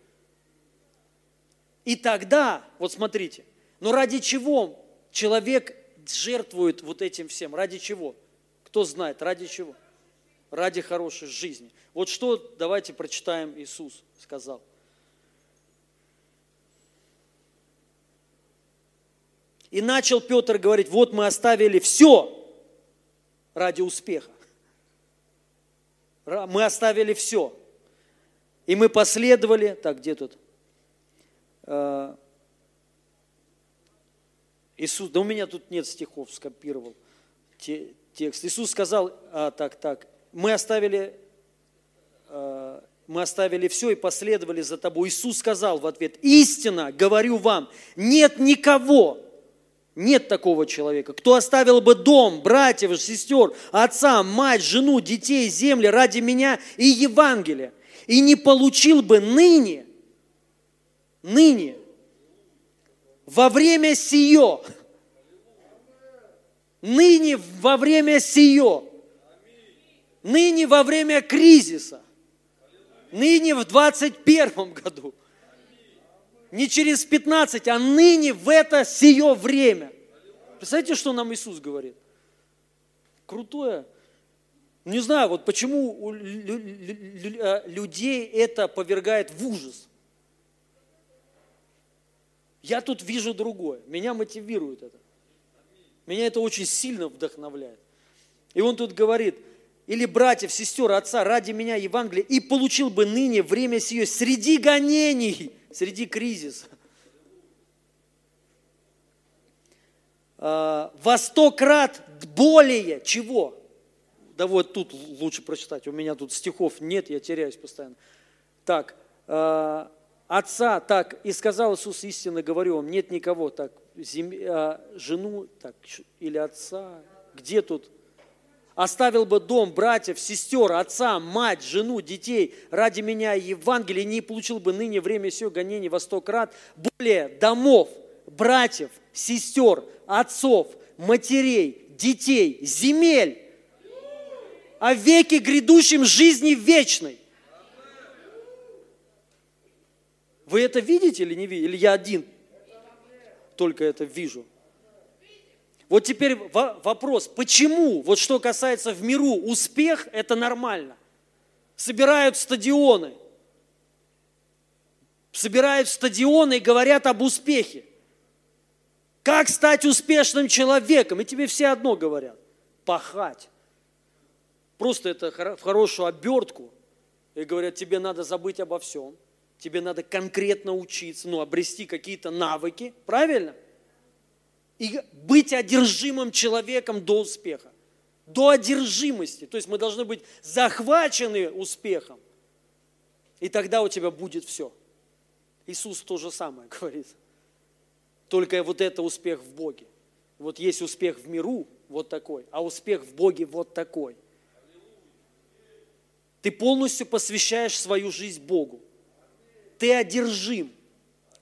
И тогда, вот смотрите, но ради чего человек жертвует вот этим всем? Ради чего? Кто знает, ради чего? Ради хорошей жизни. Вот что давайте прочитаем Иисус сказал – И начал Петр говорить, вот мы оставили все ради успеха. Мы оставили все. И мы последовали, так, где тут? А, Иисус, да у меня тут нет стихов, скопировал текст. Иисус сказал, а, так, так, мы оставили, а, мы оставили все и последовали за тобой. Иисус сказал в ответ, истина, говорю вам, нет никого, нет такого человека. Кто оставил бы дом, братьев, сестер, отца, мать, жену, детей, земли ради меня и Евангелия, и не получил бы ныне, ныне, во время сие, ныне во время сие, ныне во время кризиса, ныне в 21 году – не через 15, а ныне в это сие время. Представляете, что нам Иисус говорит? Крутое. Не знаю, вот почему у э, людей это повергает в ужас. Я тут вижу другое. Меня мотивирует это. Меня это очень сильно вдохновляет. И он тут говорит, или братьев, сестер, отца ради меня Евангелие, и получил бы ныне время сие среди гонений, среди кризиса. А, во сто крат более чего? Да вот тут лучше прочитать, у меня тут стихов нет, я теряюсь постоянно. Так, а, отца, так, и сказал Иисус истинно, говорю вам, нет никого, так, зем... А, жену, так, или отца, где тут оставил бы дом, братьев, сестер, отца, мать, жену, детей ради меня и Евангелия, не получил бы ныне время все гонений во сто крат, более домов, братьев, сестер, отцов, матерей, детей, земель, о веке грядущем жизни вечной. Вы это видите или не видите? Или я один только это вижу? Вот теперь вопрос, почему, вот что касается в миру, успех – это нормально. Собирают стадионы, собирают стадионы и говорят об успехе. Как стать успешным человеком? И тебе все одно говорят – пахать. Просто это в хорошую обертку. И говорят, тебе надо забыть обо всем, тебе надо конкретно учиться, ну, обрести какие-то навыки, правильно – и быть одержимым человеком до успеха. До одержимости. То есть мы должны быть захвачены успехом. И тогда у тебя будет все. Иисус то же самое говорит. Только вот это успех в Боге. Вот есть успех в миру, вот такой, а успех в Боге вот такой. Ты полностью посвящаешь свою жизнь Богу. Ты одержим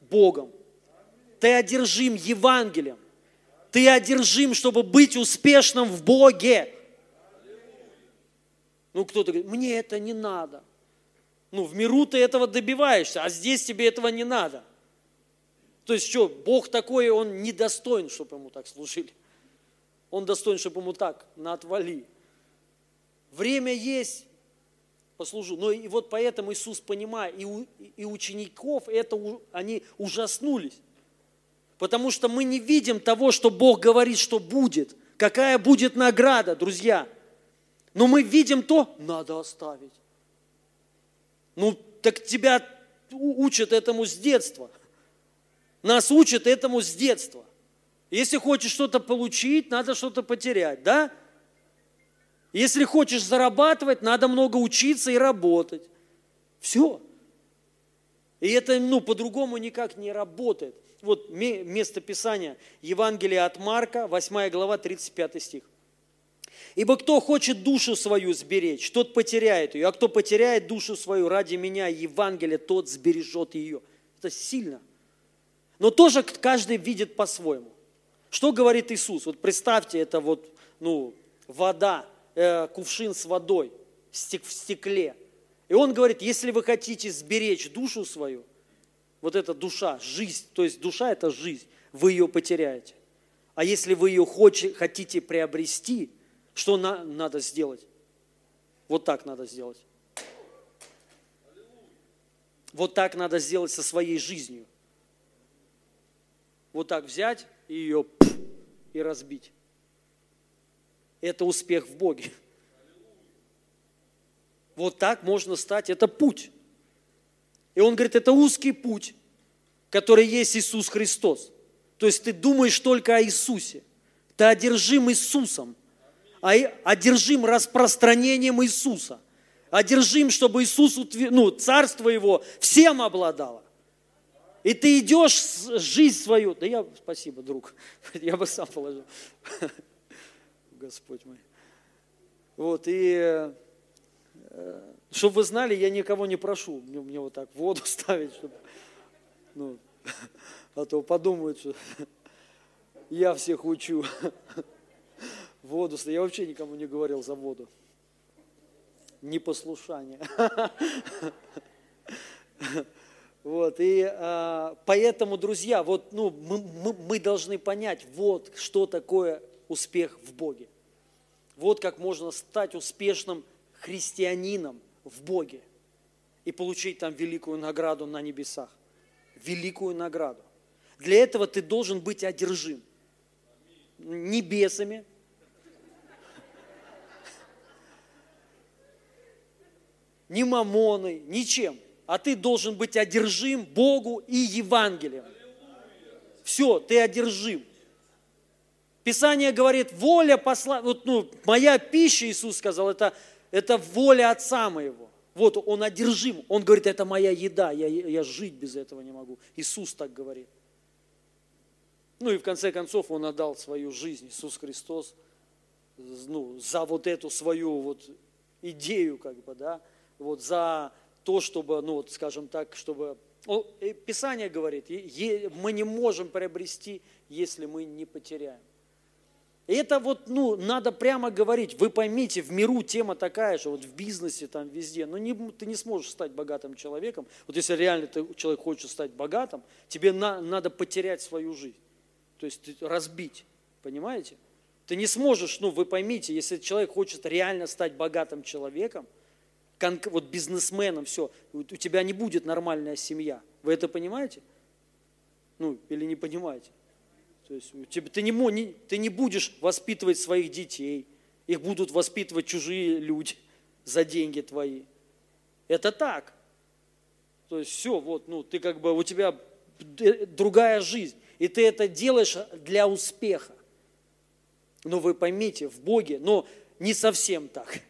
Богом. Ты одержим Евангелием. Ты одержим, чтобы быть успешным в Боге. Ну, кто-то говорит, мне это не надо. Ну, в миру ты этого добиваешься, а здесь тебе этого не надо. То есть что, Бог такой, он недостоин, чтобы ему так служили. Он достоин, чтобы ему так, на отвали. Время есть, послужу. Но и вот поэтому Иисус, понимая, и, у, и учеников это, они ужаснулись. Потому что мы не видим того, что Бог говорит, что будет. Какая будет награда, друзья. Но мы видим то, надо оставить. Ну, так тебя учат этому с детства. Нас учат этому с детства. Если хочешь что-то получить, надо что-то потерять, да? Если хочешь зарабатывать, надо много учиться и работать. Все. И это, ну, по-другому никак не работает. Вот место Писания, Евангелие от Марка, 8 глава, 35 стих. Ибо кто хочет душу свою сберечь, тот потеряет ее, а кто потеряет душу свою ради меня, Евангелие, тот сбережет ее. Это сильно. Но тоже каждый видит по-своему. Что говорит Иисус? Вот представьте, это вот, ну, вода, э, кувшин с водой в стекле. И он говорит, если вы хотите сберечь душу свою, вот эта душа, жизнь, то есть душа – это жизнь, вы ее потеряете. А если вы ее хотите приобрести, что на, надо сделать? Вот так надо сделать. Вот так надо сделать со своей жизнью. Вот так взять и ее и разбить. Это успех в Боге. Вот так можно стать, это путь. И он говорит, это узкий путь, который есть Иисус Христос. То есть ты думаешь только о Иисусе. Ты одержим Иисусом – а одержим распространением Иисуса. Одержим, чтобы Иисус, ну, царство Его всем обладало. И ты идешь жизнь свою. Да я, спасибо, друг, я бы сам положил. Господь мой. Вот, и э, чтобы вы знали, я никого не прошу мне, мне вот так воду ставить, чтобы, ну, а то подумают, что я всех учу воду. Я вообще никому не говорил за воду. Непослушание. Вот, и а, поэтому, друзья, вот, ну, мы, мы, мы должны понять, вот, что такое успех в Боге. Вот как можно стать успешным христианином в Боге и получить там великую награду на небесах. Великую награду. Для этого ты должен быть одержим небесами, ни мамоной, ничем. А ты должен быть одержим Богу и Евангелием. Все, ты одержим. Писание говорит, воля посла... Вот, ну, моя пища, Иисус сказал, это, это воля Отца моего. Вот он одержим. Он говорит, это моя еда, я, я жить без этого не могу. Иисус так говорит. Ну и в конце концов он отдал свою жизнь, Иисус Христос, ну, за вот эту свою вот идею, как бы, да, вот за то, чтобы, ну вот, скажем так, чтобы... Писание говорит, мы не можем приобрести, если мы не потеряем. Это вот, ну, надо прямо говорить. Вы поймите, в миру тема такая же, вот в бизнесе, там, везде. Но не, ты не сможешь стать богатым человеком. Вот если реально ты, человек хочет стать богатым, тебе на, надо потерять свою жизнь. То есть разбить, понимаете? Ты не сможешь, ну, вы поймите, если человек хочет реально стать богатым человеком, вот бизнесменом, все, у тебя не будет нормальная семья. Вы это понимаете? Ну, или не понимаете? То есть тебя, ты, не, ты не будешь воспитывать своих детей, их будут воспитывать чужие люди за деньги твои. Это так. То есть все, вот, ну, ты как бы, у тебя другая жизнь. И ты это делаешь для успеха. Но вы поймите, в Боге, но не совсем так.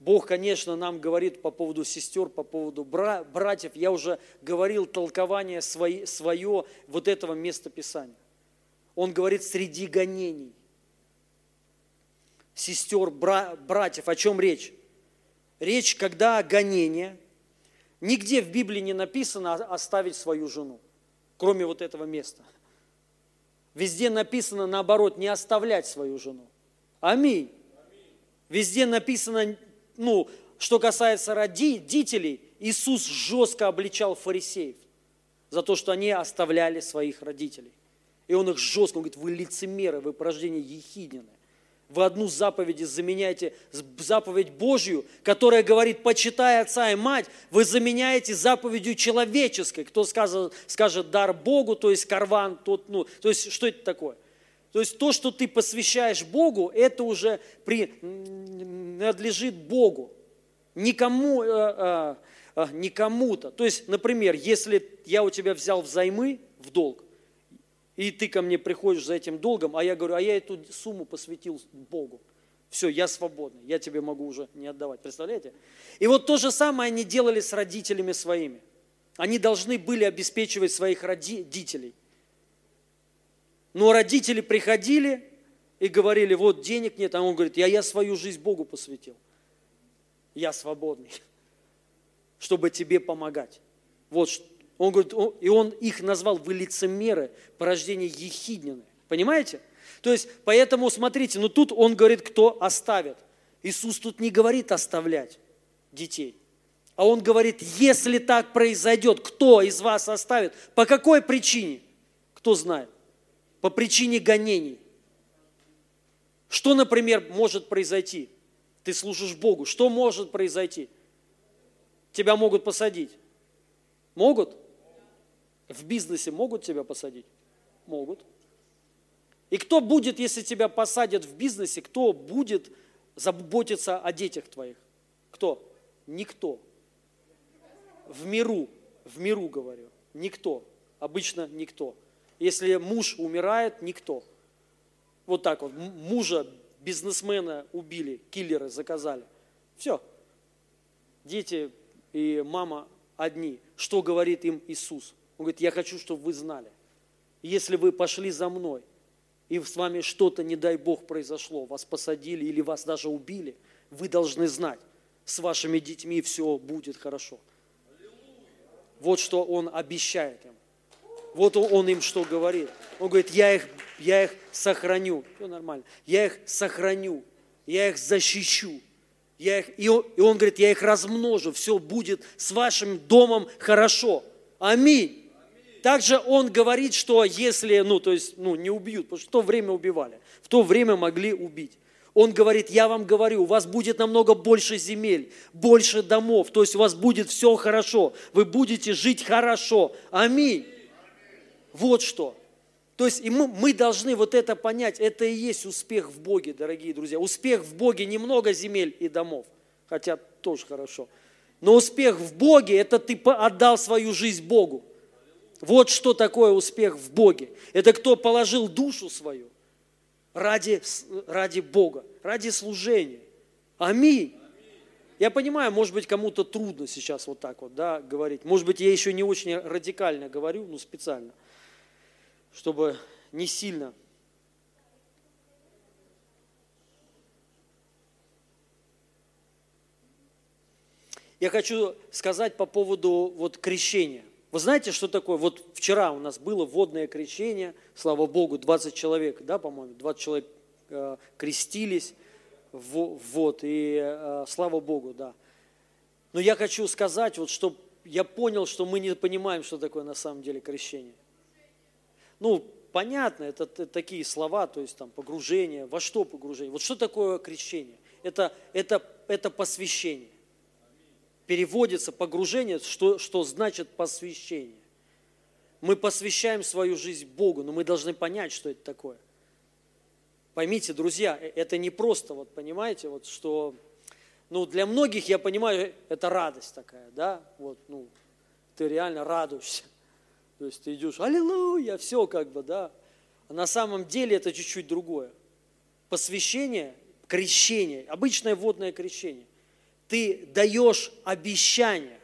Бог, конечно, нам говорит по поводу сестер, по поводу бра- братьев. Я уже говорил толкование свое, свое вот этого места Писания. Он говорит среди гонений. Сестер, бра- братьев, о чем речь? Речь, когда гонение, нигде в Библии не написано оставить свою жену, кроме вот этого места. Везде написано, наоборот, не оставлять свою жену. Аминь. Везде написано, ну, что касается родителей, Иисус жестко обличал фарисеев за то, что они оставляли своих родителей. И он их жестко, он говорит, вы лицемеры, вы порождение ехиднины. Вы одну заповедь заменяете заповедь Божью, которая говорит, почитай отца и мать, вы заменяете заповедью человеческой. Кто скажет, скажет дар Богу, то есть карван, тот, ну, то есть что это такое? То есть то, что ты посвящаешь Богу, это уже принадлежит Богу. Никому, э, э, э, не кому-то. То есть, например, если я у тебя взял взаймы в долг, и ты ко мне приходишь за этим долгом, а я говорю, а я эту сумму посвятил Богу. Все, я свободный, я тебе могу уже не отдавать. Представляете? И вот то же самое они делали с родителями своими. Они должны были обеспечивать своих родителей. Но родители приходили и говорили, вот денег нет, а он говорит, я, я свою жизнь Богу посвятил. Я свободный, чтобы тебе помогать. Вот он говорит, и он их назвал вы лицемеры, порождение ехиднины. Понимаете? То есть, поэтому смотрите, ну тут он говорит, кто оставит. Иисус тут не говорит оставлять детей. А он говорит, если так произойдет, кто из вас оставит? По какой причине? Кто знает? По причине гонений. Что, например, может произойти? Ты служишь Богу. Что может произойти? Тебя могут посадить. Могут? В бизнесе могут тебя посадить? Могут. И кто будет, если тебя посадят в бизнесе, кто будет заботиться о детях твоих? Кто? Никто. В миру, в миру говорю, никто. Обычно никто. Если муж умирает, никто. Вот так вот. Мужа, бизнесмена убили, киллеры заказали. Все. Дети и мама одни. Что говорит им Иисус? Он говорит, я хочу, чтобы вы знали, если вы пошли за мной, и с вами что-то, не дай Бог, произошло, вас посадили или вас даже убили, вы должны знать, с вашими детьми все будет хорошо. Вот что Он обещает им. Вот он им что говорит. Он говорит, я их, я их сохраню. Все нормально. Я их сохраню. Я их защищу. Я их, и, он, и он говорит, я их размножу. Все будет с вашим домом хорошо. Аминь. Также он говорит, что если, ну, то есть, ну, не убьют, потому что в то время убивали, в то время могли убить. Он говорит, я вам говорю, у вас будет намного больше земель, больше домов, то есть у вас будет все хорошо, вы будете жить хорошо. Аминь. Вот что. То есть и мы, мы должны вот это понять, это и есть успех в Боге, дорогие друзья. Успех в Боге немного земель и домов, хотя тоже хорошо. Но успех в Боге – это ты отдал свою жизнь Богу. Вот что такое успех в Боге. Это кто положил душу свою ради, ради Бога, ради служения. Аминь. Я понимаю, может быть, кому-то трудно сейчас вот так вот да, говорить. Может быть, я еще не очень радикально говорю, но специально, чтобы не сильно. Я хочу сказать по поводу вот крещения. Вы знаете, что такое? Вот вчера у нас было водное крещение, слава Богу, 20 человек, да, по-моему, 20 человек э, крестились, в, вот, и э, слава Богу, да. Но я хочу сказать, вот, что я понял, что мы не понимаем, что такое на самом деле крещение. Ну, понятно, это, это такие слова, то есть там погружение, во что погружение? Вот что такое крещение? Это, это, это посвящение переводится погружение, что, что значит посвящение. Мы посвящаем свою жизнь Богу, но мы должны понять, что это такое. Поймите, друзья, э, это не просто, вот понимаете, вот что, ну для многих, я понимаю, это радость такая, да, вот, ну, ты реально радуешься. То есть ты идешь, аллилуйя, все как бы, да. А на самом деле это чуть-чуть другое. Посвящение, крещение, обычное водное крещение. Ты даешь обещание,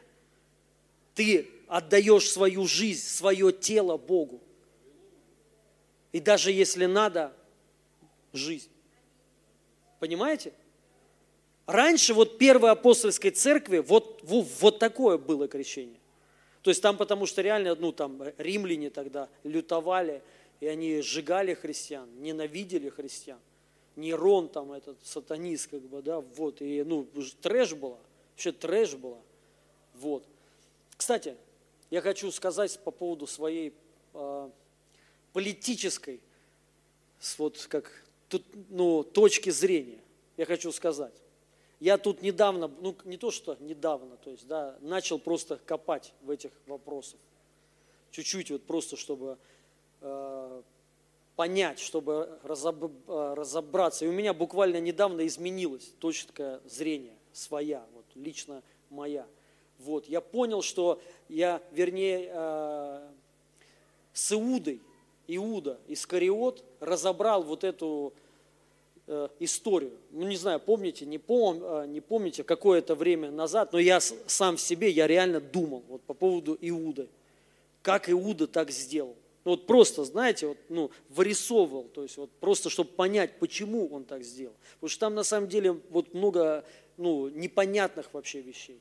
ты отдаешь свою жизнь, свое тело Богу. И даже если надо, жизнь. Понимаете? Раньше вот первой апостольской церкви вот, вот, вот такое было крещение. То есть там потому что реально, ну там римляне тогда лютовали, и они сжигали христиан, ненавидели христиан. Нерон там этот сатанист, как бы, да, вот, и, ну, трэш было, вообще трэш было, вот. Кстати, я хочу сказать по поводу своей э, политической, вот как, тут, ну, точки зрения, я хочу сказать. Я тут недавно, ну не то что недавно, то есть, да, начал просто копать в этих вопросах. Чуть-чуть вот просто, чтобы э, понять, чтобы э, разобраться. И у меня буквально недавно изменилось точное зрение своя, вот лично моя. Вот, я понял, что я, вернее, э, с Иудой, Иуда, Искариот, разобрал вот эту Э, историю. Ну, не знаю, помните, не, пом, э, не помните, какое-то время назад, но я сам в себе, я реально думал вот по поводу Иуды. Как Иуда так сделал. Ну, вот просто, знаете, вот, ну, вырисовывал, то есть вот просто, чтобы понять, почему он так сделал. Потому что там на самом деле вот много ну, непонятных вообще вещей.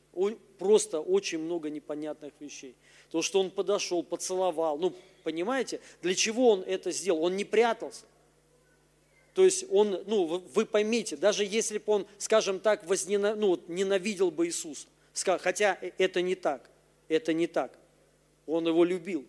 Просто очень много непонятных вещей. То, что он подошел, поцеловал. Ну, понимаете, для чего он это сделал? Он не прятался. То есть он, ну, вы поймите, даже если бы он, скажем так, вознена, ну, ненавидел бы Иисуса, хотя это не так, это не так, он его любил.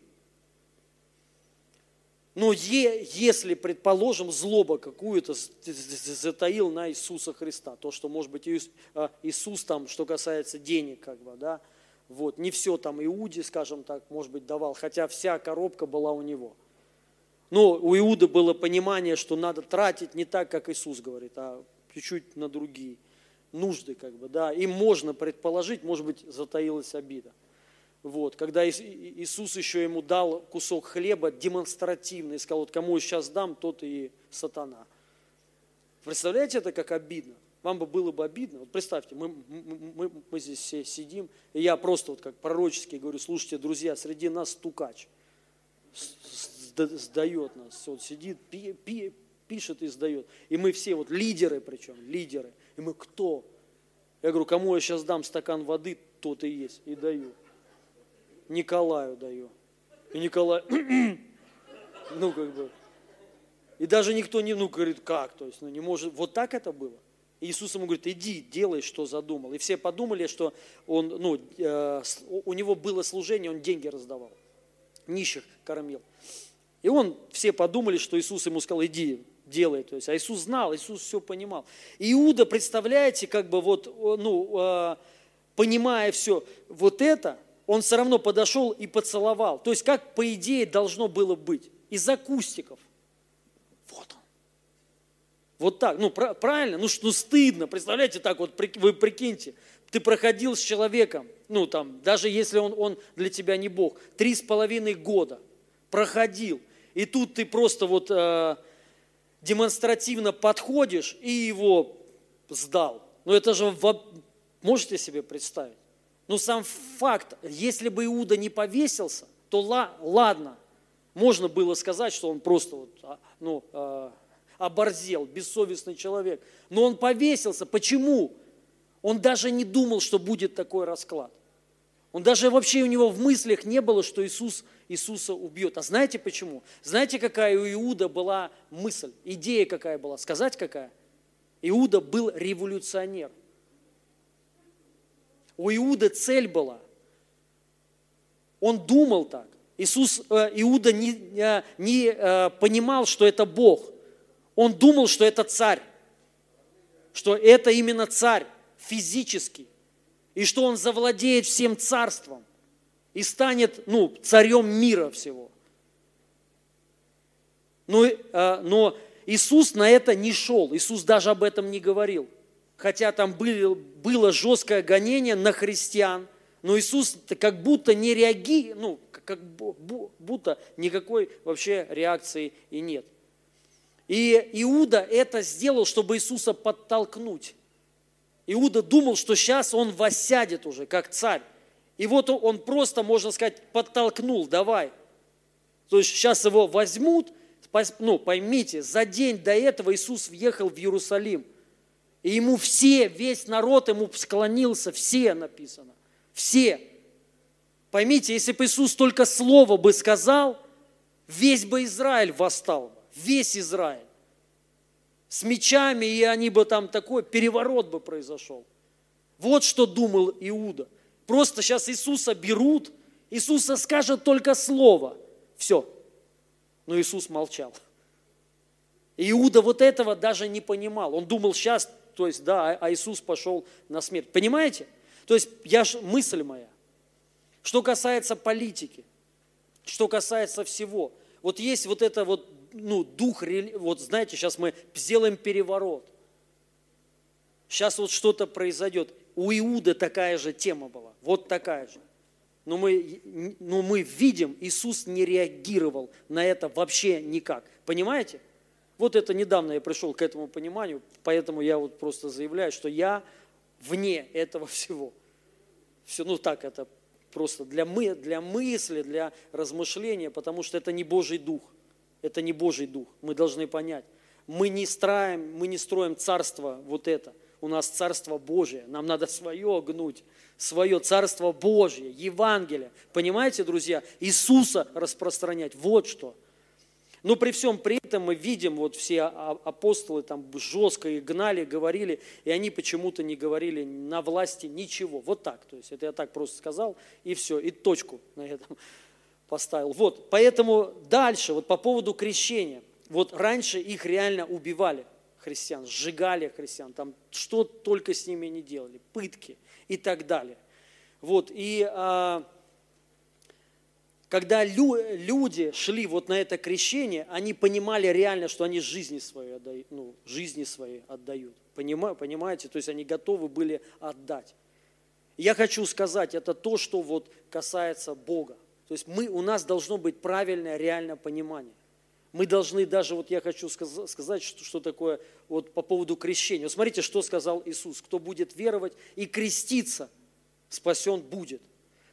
Но е, если, предположим, злоба какую-то затаил на Иисуса Христа, то, что, может быть, а, Иисус там, что касается денег, как бы, да, вот, не все там Иуде, скажем так, может быть, давал, хотя вся коробка была у него – но у Иуды было понимание, что надо тратить не так, как Иисус говорит, а чуть-чуть на другие нужды, как бы, да. И можно предположить, может быть, затаилась обида. Вот, когда Иисус еще ему дал кусок хлеба демонстративно и сказал, вот кому я сейчас дам, тот и сатана. Представляете это как обидно? Вам бы было бы обидно. Вот представьте, мы, мы, мы здесь все сидим, и я просто вот как пророчески говорю, слушайте, друзья, среди нас стукач сдает нас. Вот сидит, пи, пи, пишет и сдает. И мы все вот лидеры причем, лидеры. И мы кто? Я говорю, кому я сейчас дам стакан воды, тот и есть. И даю. Николаю даю. И Николай, ну как бы, и даже никто не, ну говорит, как, то есть, ну не может, вот так это было. И Иисус ему говорит, иди, делай, что задумал. И все подумали, что он, ну, э, у него было служение, он деньги раздавал, нищих кормил. И он, все подумали, что Иисус ему сказал, иди, делай. То есть, а Иисус знал, Иисус все понимал. Иуда, представляете, как бы вот, ну, э, понимая все вот это, он все равно подошел и поцеловал. То есть, как по идее должно было быть. Из акустиков. Вот он. Вот так. Ну, правильно? Ну, ну, стыдно. Представляете, так вот, вы прикиньте. Ты проходил с человеком, ну, там, даже если он, он для тебя не Бог, три с половиной года проходил и тут ты просто вот э, демонстративно подходишь и его сдал. Ну это же, можете себе представить? Ну сам факт, если бы Иуда не повесился, то ладно, можно было сказать, что он просто вот, а, ну, э, оборзел, бессовестный человек. Но он повесился. Почему? Он даже не думал, что будет такой расклад. Он даже вообще у него в мыслях не было, что Иисус Иисуса убьет. А знаете почему? Знаете, какая у Иуда была мысль, идея какая была? Сказать какая? Иуда был революционер. У Иуда цель была. Он думал так. Иисус, э, Иуда не, э, не э, понимал, что это Бог. Он думал, что это царь. Что это именно царь физический и что он завладеет всем царством и станет ну, царем мира всего. Но, а, но Иисус на это не шел, Иисус даже об этом не говорил. Хотя там было, было жесткое гонение на христиан, Но Иисус как будто не реагирует, ну, как будто никакой вообще реакции и нет. И Иуда это сделал, чтобы Иисуса подтолкнуть. Иуда думал, что сейчас он воссядет уже, как царь. И вот он просто, можно сказать, подтолкнул, давай. То есть сейчас его возьмут, ну, поймите, за день до этого Иисус въехал в Иерусалим. И ему все, весь народ ему склонился, все написано, все. Поймите, если бы Иисус только слово бы сказал, весь бы Израиль восстал, весь Израиль. С мечами, и они бы там такой переворот бы произошел. Вот что думал Иуда. Просто сейчас Иисуса берут, Иисуса скажет только слово. Все. Но Иисус молчал. Иуда вот этого даже не понимал. Он думал, сейчас, то есть, да, а Иисус пошел на смерть. Понимаете? То есть, я, мысль моя, что касается политики, что касается всего, вот есть вот это вот, ну, дух, вот знаете, сейчас мы сделаем переворот. Сейчас вот что-то произойдет. У Иуды такая же тема была, вот такая же. Но мы, но мы видим, Иисус не реагировал на это вообще никак. Понимаете? Вот это недавно я пришел к этому пониманию, поэтому я вот просто заявляю, что я вне этого всего. Все, ну так это просто для, мы, для мысли, для размышления, потому что это не Божий Дух. Это не Божий Дух. Мы должны понять. Мы не строим, мы не строим царство вот это. У нас царство Божие. Нам надо свое гнуть. Свое царство Божье, Евангелие. Понимаете, друзья? Иисуса распространять. Вот что – но при всем при этом мы видим, вот все апостолы там жестко их гнали, говорили, и они почему-то не говорили на власти ничего. Вот так. То есть это я так просто сказал, и все, и точку на этом поставил. Вот, поэтому дальше, вот по поводу крещения. Вот раньше их реально убивали, христиан, сжигали христиан, там что только с ними не делали, пытки и так далее. Вот, и а, когда люди шли вот на это крещение, они понимали реально, что они жизни свои отдают, ну, жизни свои отдают. Понимаете? То есть они готовы были отдать. Я хочу сказать, это то, что вот касается Бога. То есть мы, у нас должно быть правильное, реальное понимание. Мы должны даже, вот я хочу сказать, что, что такое вот по поводу крещения. Смотрите, что сказал Иисус. Кто будет веровать и креститься, спасен будет.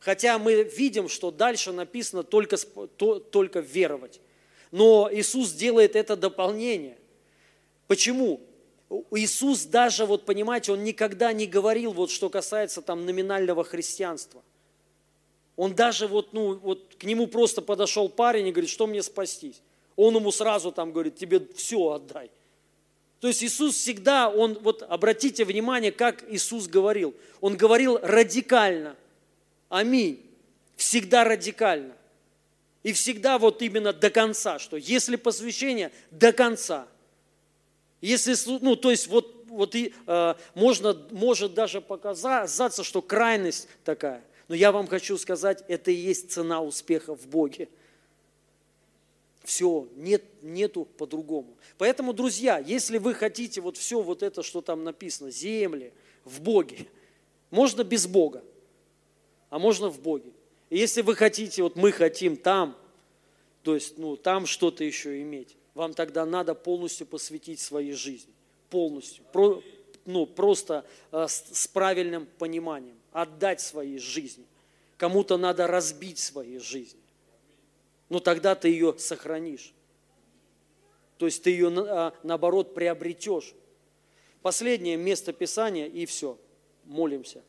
Хотя мы видим, что дальше написано только, только веровать. Но Иисус делает это дополнение. Почему? Иисус даже, вот понимаете, Он никогда не говорил, вот что касается там номинального христианства. Он даже вот, ну, вот к нему просто подошел парень и говорит, что мне спастись? Он ему сразу там говорит, тебе все отдай. То есть Иисус всегда, он, вот обратите внимание, как Иисус говорил. Он говорил радикально – Аминь. Всегда радикально. И всегда вот именно до конца, что если посвящение, до конца. Если, ну, то есть вот, вот и, э, можно, может даже показаться, что крайность такая. Но я вам хочу сказать, это и есть цена успеха в Боге. Все, нет, нету по-другому. Поэтому, друзья, если вы хотите вот все вот это, что там написано, земли, в Боге, можно без Бога а можно в Боге. И если вы хотите, вот мы хотим там, то есть ну, там что-то еще иметь, вам тогда надо полностью посвятить своей жизни. Полностью. Про, ну, просто э, с, с правильным пониманием. Отдать своей жизни. Кому-то надо разбить своей жизни. Но тогда ты ее сохранишь. То есть ты ее, а, наоборот, приобретешь. Последнее место Писания и все. Молимся.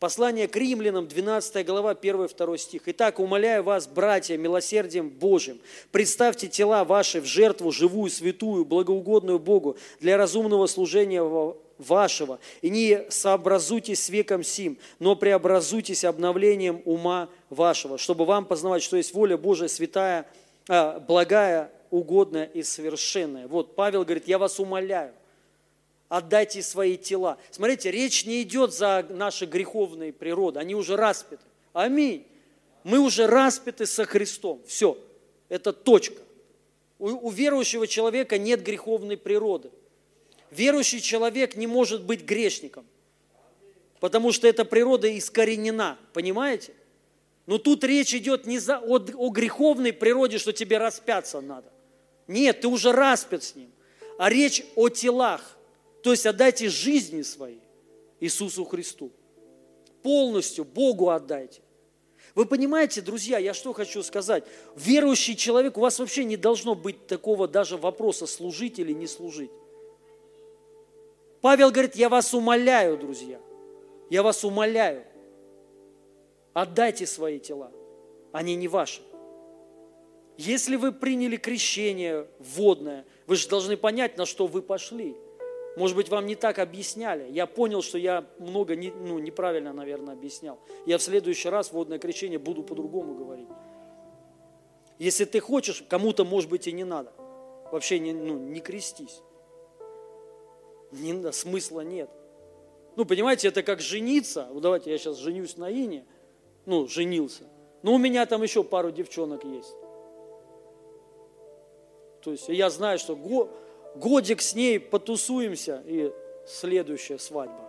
Послание к римлянам, 12 глава, 1-2 стих. «Итак, умоляю вас, братья, милосердием Божьим, представьте тела ваши в жертву живую, святую, благоугодную Богу для разумного служения вашего, и не сообразуйтесь с веком сим, но преобразуйтесь обновлением ума вашего, чтобы вам познавать, что есть воля Божия святая, а, благая, угодная и совершенная». Вот Павел говорит, я вас умоляю – отдайте свои тела. Смотрите, речь не идет за наши греховные природы, они уже распяты. Аминь. Мы уже распяты со Христом. Все, это точка. У, у верующего человека нет греховной природы. Верующий человек не может быть грешником. Потому что эта природа искоренена, понимаете? Но тут речь идет не за, о, о греховной природе, что тебе распяться надо. Нет, ты уже распят с ним. А речь о телах. То есть отдайте жизни свои Иисусу Христу. Полностью Богу отдайте. Вы понимаете, друзья, я что хочу сказать? Верующий человек, у вас вообще не должно быть такого даже вопроса, служить или не служить. Павел говорит, я вас умоляю, друзья, я вас умоляю, отдайте свои тела, они не ваши. Если вы приняли крещение водное, вы же должны понять, на что вы пошли. Может быть, вам не так объясняли. Я понял, что я много не, ну, неправильно, наверное, объяснял. Я в следующий раз водное крещение буду по-другому говорить. Если ты хочешь, кому-то, может быть, и не надо. Вообще не, ну, не крестись. Не, смысла нет. Ну, понимаете, это как жениться. Вот давайте я сейчас женюсь на Ине. Ну, женился. Но у меня там еще пару девчонок есть. То есть я знаю, что годик с ней потусуемся, и следующая свадьба.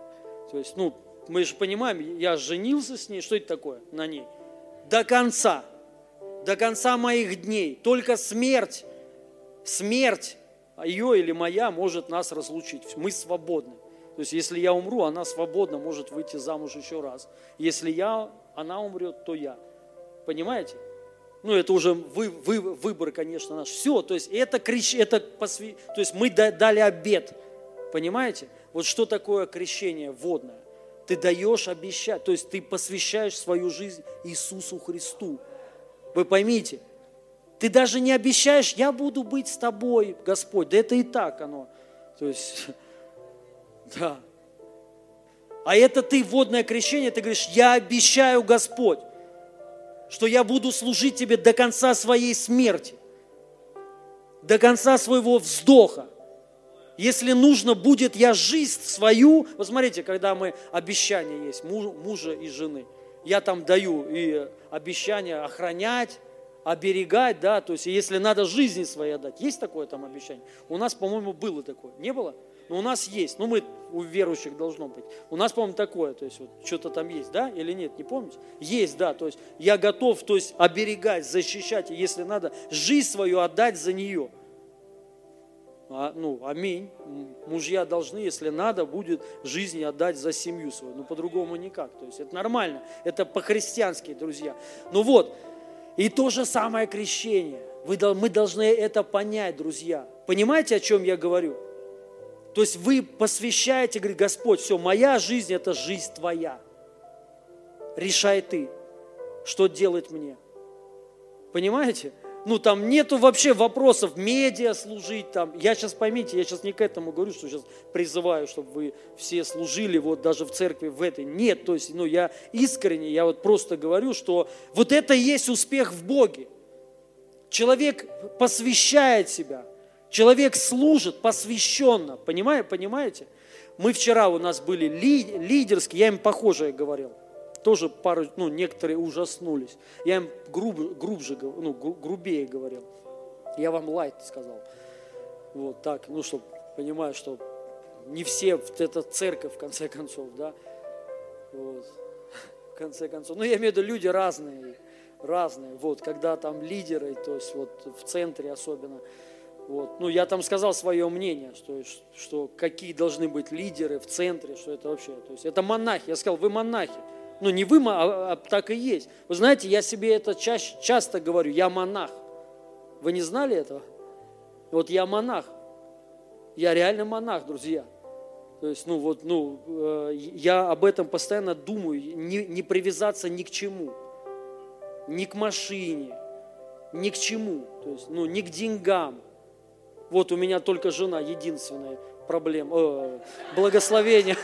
То есть, ну, мы же понимаем, я женился с ней, что это такое на ней? До конца, до конца моих дней. Только смерть, смерть ее или моя может нас разлучить. Мы свободны. То есть, если я умру, она свободно может выйти замуж еще раз. Если я, она умрет, то я. Понимаете? Ну, это уже вы, вы, выбор, конечно, наш. Все, то есть это, крещ, это посвя... то есть мы дали обед. Понимаете? Вот что такое крещение водное? Ты даешь обещать, то есть ты посвящаешь свою жизнь Иисусу Христу. Вы поймите, ты даже не обещаешь, я буду быть с тобой, Господь. Да это и так оно. То есть, да. А это ты, водное крещение, ты говоришь, я обещаю, Господь, что я буду служить тебе до конца своей смерти, до конца своего вздоха. Если нужно будет, я жизнь свою, вот смотрите, когда мы, обещания есть, мужа и жены, я там даю и обещание охранять, оберегать, да, то есть если надо жизни своей отдать. Есть такое там обещание? У нас, по-моему, было такое. Не было? Но у нас есть. Ну, мы, у верующих должно быть. У нас, по-моему, такое, то есть вот что-то там есть, да, или нет, не помните? Есть, да, то есть я готов, то есть оберегать, защищать, если надо, жизнь свою отдать за нее. А, ну, аминь. Мужья должны, если надо, будет жизни отдать за семью свою. Ну, по-другому никак. То есть это нормально. Это по-христиански, друзья. Ну вот, и то же самое крещение. Вы, мы должны это понять, друзья. Понимаете, о чем я говорю? То есть вы посвящаете, говорит, Господь, все, моя жизнь – это жизнь твоя. Решай ты, что делать мне. Понимаете? Ну, там нету вообще вопросов, медиа служить там. Я сейчас, поймите, я сейчас не к этому говорю, что сейчас призываю, чтобы вы все служили вот даже в церкви в этой. Нет, то есть, ну, я искренне, я вот просто говорю, что вот это и есть успех в Боге. Человек посвящает себя, человек служит посвященно, понимаете? понимаете? Мы вчера у нас были лидерские, я им похожее говорил тоже пару, ну, некоторые ужаснулись. Я им груб, грубже, ну, грубее говорил. Я вам лайт сказал. Вот так, ну, чтобы, понимаю, что не все, это церковь, в конце концов, да. Вот. В конце концов. Ну, я имею в виду, люди разные, разные. Вот, когда там лидеры, то есть вот в центре особенно, вот. Ну, я там сказал свое мнение, что, что какие должны быть лидеры в центре, что это вообще. То есть это монахи. Я сказал, вы монахи. Ну, не вы, а, а так и есть. Вы знаете, я себе это чаще, часто говорю, я монах. Вы не знали этого? Вот я монах. Я реально монах, друзья. То есть, ну вот, ну, э, я об этом постоянно думаю, не, не привязаться ни к чему, ни к машине, ни к чему, то есть, ну, ни к деньгам. Вот у меня только жена единственная проблема, э, благословение.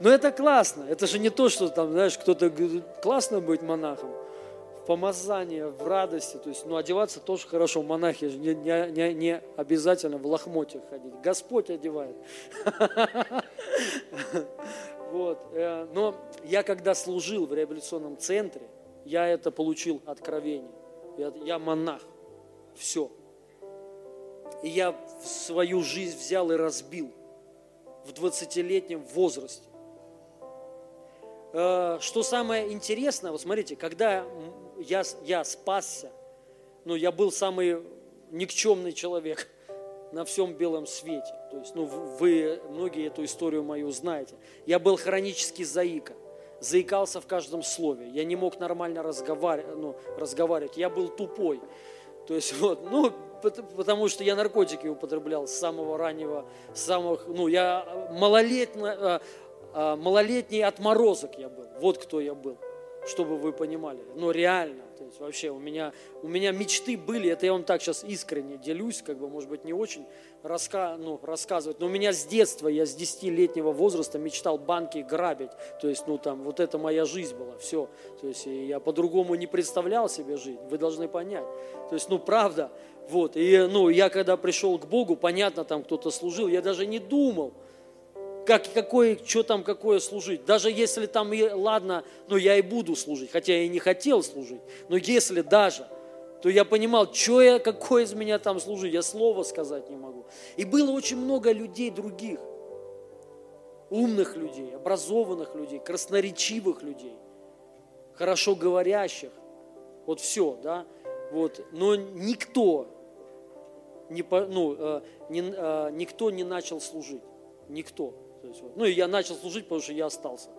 Но это классно. Это же не то, что там, знаешь, кто-то классно быть монахом. В помазании, в радости. То есть, ну, одеваться тоже хорошо. Монахи же не, не, не обязательно в лохмотьях ходить. Господь одевает. Вот. Э, но я когда служил в реабилитационном центре, я это получил откровение. Я, я монах. Все. И я свою жизнь взял и разбил в 20-летнем возрасте. Э, что самое интересное, вот смотрите, когда я, я спасся, ну, я был самый никчемный человек на всем белом свете. То есть, ну, вы многие эту историю мою знаете. Я был хронический заика, заикался в каждом слове. Я не мог нормально разговаривать, ну, разговаривать. Я был тупой. То есть, вот, ну, потому что я наркотики употреблял с самого раннего, с самых, ну, я малолетний, а, а, малолетний отморозок я был. Вот кто я был, чтобы вы понимали. Ну, реально. Есть вообще у меня, у меня мечты были, это я вам так сейчас искренне делюсь, как бы, может быть, не очень раска, ну, рассказывать, но у меня с детства, я с 10-летнего возраста мечтал банки грабить, то есть, ну, там, вот это моя жизнь была, все, то есть, я по-другому не представлял себе жизнь, вы должны понять, то есть, ну, правда, вот, и, ну, я когда пришел к Богу, понятно, там кто-то служил, я даже не думал, как, какое, что там, какое служить. Даже если там, и, ладно, ну я и буду служить, хотя я и не хотел служить, но если даже, то я понимал, что я, какое из меня там служить, я слова сказать не могу. И было очень много людей других, умных людей, образованных людей, красноречивых людей, хорошо говорящих, вот все, да, вот, но никто не, ну, э, не, э, никто не начал служить, никто. То есть, вот. Ну и я начал служить, потому что я остался.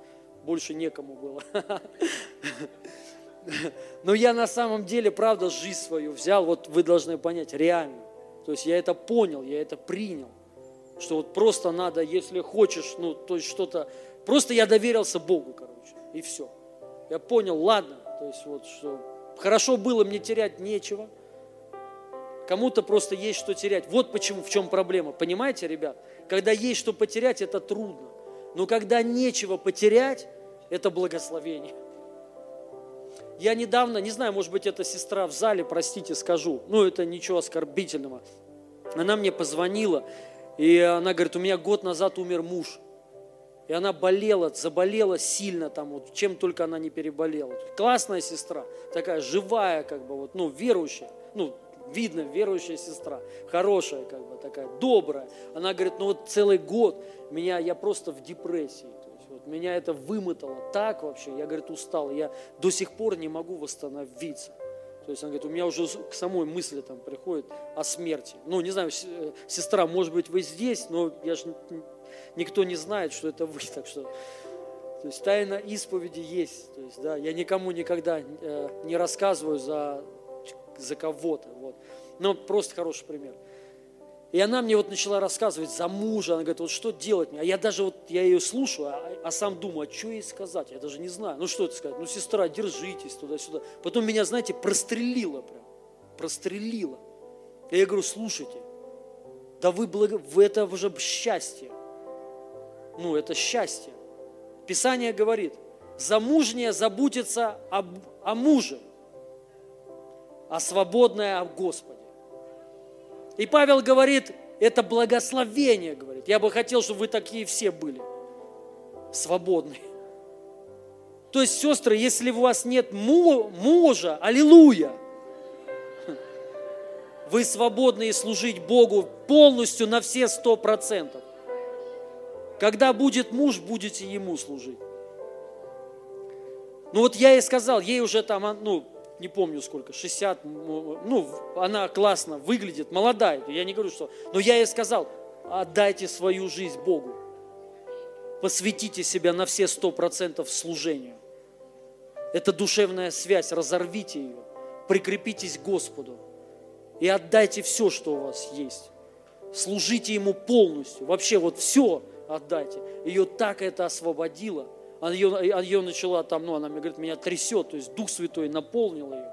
Больше некому было. Но я на самом деле, правда, жизнь свою взял, вот вы должны понять, реально. То есть я это понял, я это принял. Что вот просто надо, если хочешь, ну, то есть что-то... Просто я доверился Богу, короче, и все. Я понял, ладно, то есть вот что... Хорошо было, мне терять нечего. Кому-то просто есть что терять. Вот почему, в чем проблема. Понимаете, ребят? Когда есть что потерять, это трудно. Но когда нечего потерять, это благословение. Я недавно, не знаю, может быть, это сестра в зале, простите, скажу, ну, это ничего оскорбительного. Она мне позвонила, и она говорит, у меня год назад умер муж. И она болела, заболела сильно там, вот, чем только она не переболела. Классная сестра, такая живая, как бы, вот, ну, верующая, ну, видно, верующая сестра, хорошая, как бы такая, добрая. Она говорит, ну вот целый год меня, я просто в депрессии. То есть, вот, меня это вымотало так вообще, я, говорит, устал, я до сих пор не могу восстановиться. То есть она говорит, у меня уже к самой мысли там приходит о смерти. Ну, не знаю, э, сестра, может быть, вы здесь, но я же никто не знает, что это вы, так что... То есть тайна исповеди есть. То есть, да, я никому никогда э, не рассказываю за за кого-то. Вот. Но просто хороший пример. И она мне вот начала рассказывать за мужа, она говорит, вот что делать мне? А я даже вот, я ее слушаю, а, а сам думаю, а что ей сказать? Я даже не знаю. Ну что это сказать? Ну, сестра, держитесь туда-сюда. Потом меня, знаете, прострелило прям. Прострелило. И я говорю, слушайте, да вы, благо... вы это уже счастье. Ну, это счастье. Писание говорит, замужняя заботится об, о муже, а свободное о Господе. И Павел говорит, это благословение, говорит. Я бы хотел, чтобы вы такие все были. Свободные. То есть, сестры, если у вас нет мужа, аллилуйя, вы свободны и служить Богу полностью на все сто процентов. Когда будет муж, будете ему служить. Ну вот я ей сказал, ей уже там, ну, не помню сколько, 60, ну, она классно выглядит, молодая, я не говорю, что, но я ей сказал, отдайте свою жизнь Богу, посвятите себя на все сто процентов служению. Это душевная связь, разорвите ее, прикрепитесь к Господу и отдайте все, что у вас есть. Служите Ему полностью, вообще вот все отдайте. Ее так это освободило – она ее, ее начала там, ну, она мне говорит, меня трясет, то есть Дух Святой наполнил ее.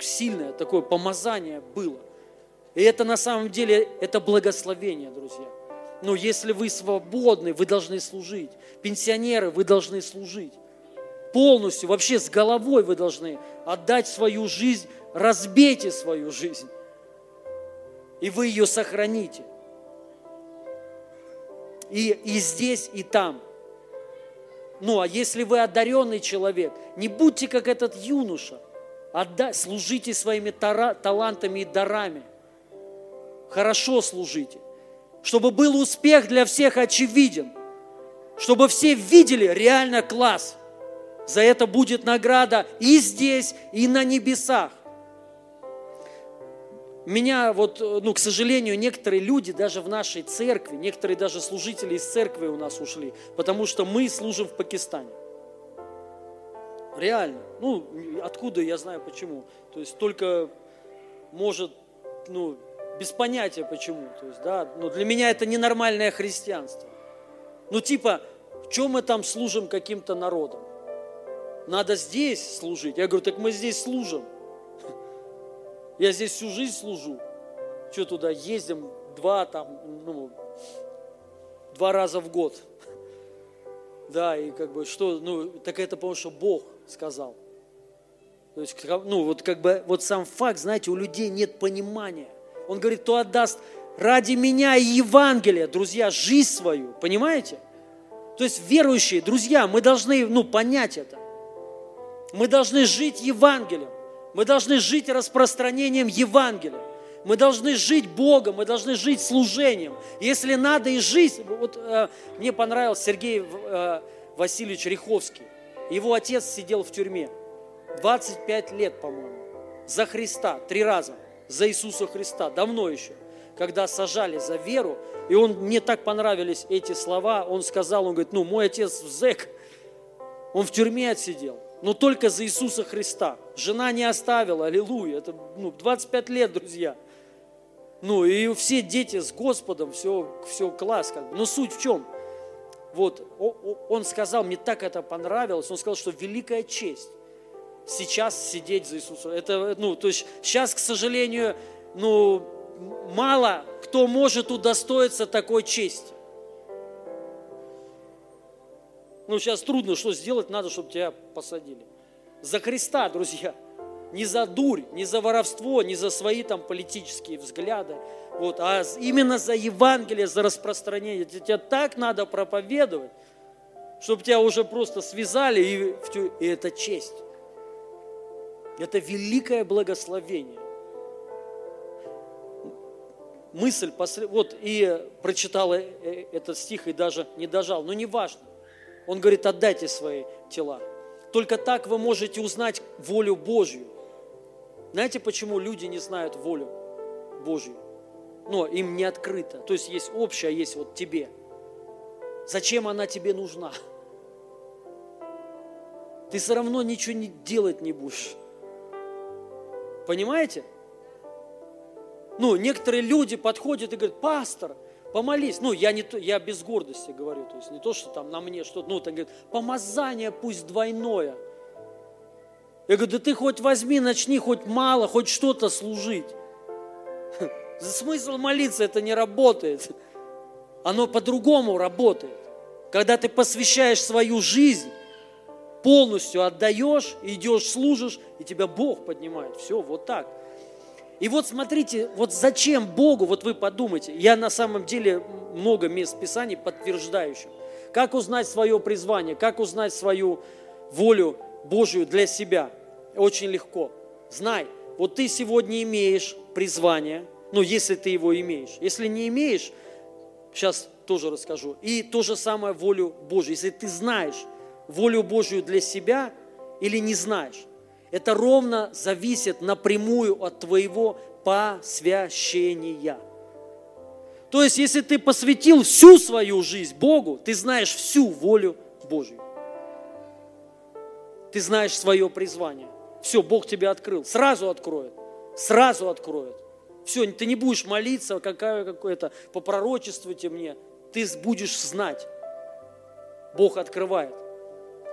Сильное такое помазание было. И это на самом деле, это благословение, друзья. Но если вы свободны, вы должны служить. Пенсионеры, вы должны служить. Полностью, вообще с головой вы должны отдать свою жизнь, разбейте свою жизнь. И вы ее сохраните. И, и здесь, и там – ну, а если вы одаренный человек, не будьте как этот юноша. Отдай, служите своими тара, талантами и дарами. хорошо служите, чтобы был успех для всех очевиден, чтобы все видели реально класс. За это будет награда и здесь, и на небесах. Меня вот, ну, к сожалению, некоторые люди даже в нашей церкви, некоторые даже служители из церкви у нас ушли, потому что мы служим в Пакистане. Реально. Ну, откуда я знаю почему. То есть только может, ну, без понятия почему. То есть, да, но для меня это ненормальное христианство. Ну, типа, в чем мы там служим каким-то народом? Надо здесь служить. Я говорю, так мы здесь служим. Я здесь всю жизнь служу. Что туда ездим два там, ну, два раза в год. Да, и как бы что, ну, так это потому что Бог сказал. То есть, ну, вот как бы, вот сам факт, знаете, у людей нет понимания. Он говорит, кто отдаст ради меня и Евангелия, друзья, жизнь свою, понимаете? То есть верующие, друзья, мы должны, ну, понять это. Мы должны жить Евангелием. Мы должны жить распространением Евангелия. Мы должны жить Богом, мы должны жить служением. Если надо и жизнь, вот э, мне понравился Сергей э, Васильевич Риховский. Его отец сидел в тюрьме. 25 лет, по-моему, за Христа, три раза, за Иисуса Христа, давно еще, когда сажали за веру, и он, мне так понравились эти слова, он сказал, он говорит, ну, мой отец зэк, он в тюрьме отсидел, но только за Иисуса Христа. Жена не оставила, аллилуйя, это ну, 25 лет, друзья. Ну, и все дети с Господом, все, все класс, как бы. Но суть в чем? Вот, он сказал, мне так это понравилось, он сказал, что великая честь сейчас сидеть за Иисусом. Это, ну, то есть сейчас, к сожалению, ну, мало кто может удостоиться такой чести. Ну, сейчас трудно, что сделать надо, чтобы тебя посадили. За Христа, друзья. Не за дурь, не за воровство, не за свои там политические взгляды, вот, а именно за Евангелие, за распространение. Тебя так надо проповедовать, чтобы тебя уже просто связали, и, и это честь. Это великое благословение мысль, вот и прочитал э, э, этот стих и даже не дожал, но не важно. Он говорит, отдайте свои тела. Только так вы можете узнать волю Божью. Знаете, почему люди не знают волю Божью? Но им не открыто. То есть есть общее, а есть вот тебе. Зачем она тебе нужна? Ты все равно ничего не делать не будешь. Понимаете? Ну, некоторые люди подходят и говорят, пастор, помолись. Ну, я, не, я без гордости говорю, то есть не то, что там на мне что-то, ну, так говорит, помазание пусть двойное. Я говорю, да ты хоть возьми, начни хоть мало, хоть что-то служить. За смысл молиться это не работает. Оно по-другому работает. Когда ты посвящаешь свою жизнь, полностью отдаешь, идешь, служишь, и тебя Бог поднимает. Все, вот так. И вот смотрите, вот зачем Богу, вот вы подумайте, я на самом деле много мест Писаний подтверждающих. Как узнать свое призвание, как узнать свою волю Божию для себя? Очень легко. Знай, вот ты сегодня имеешь призвание, ну, если ты его имеешь. Если не имеешь, сейчас тоже расскажу. И то же самое волю Божию. Если ты знаешь волю Божию для себя или не знаешь, это ровно зависит напрямую от твоего посвящения. То есть, если ты посвятил всю свою жизнь Богу, ты знаешь всю волю Божью. Ты знаешь свое призвание. Все, Бог тебе открыл. Сразу откроет. Сразу откроет. Все, ты не будешь молиться, какая какое-то, попророчествуйте мне. Ты будешь знать. Бог открывает.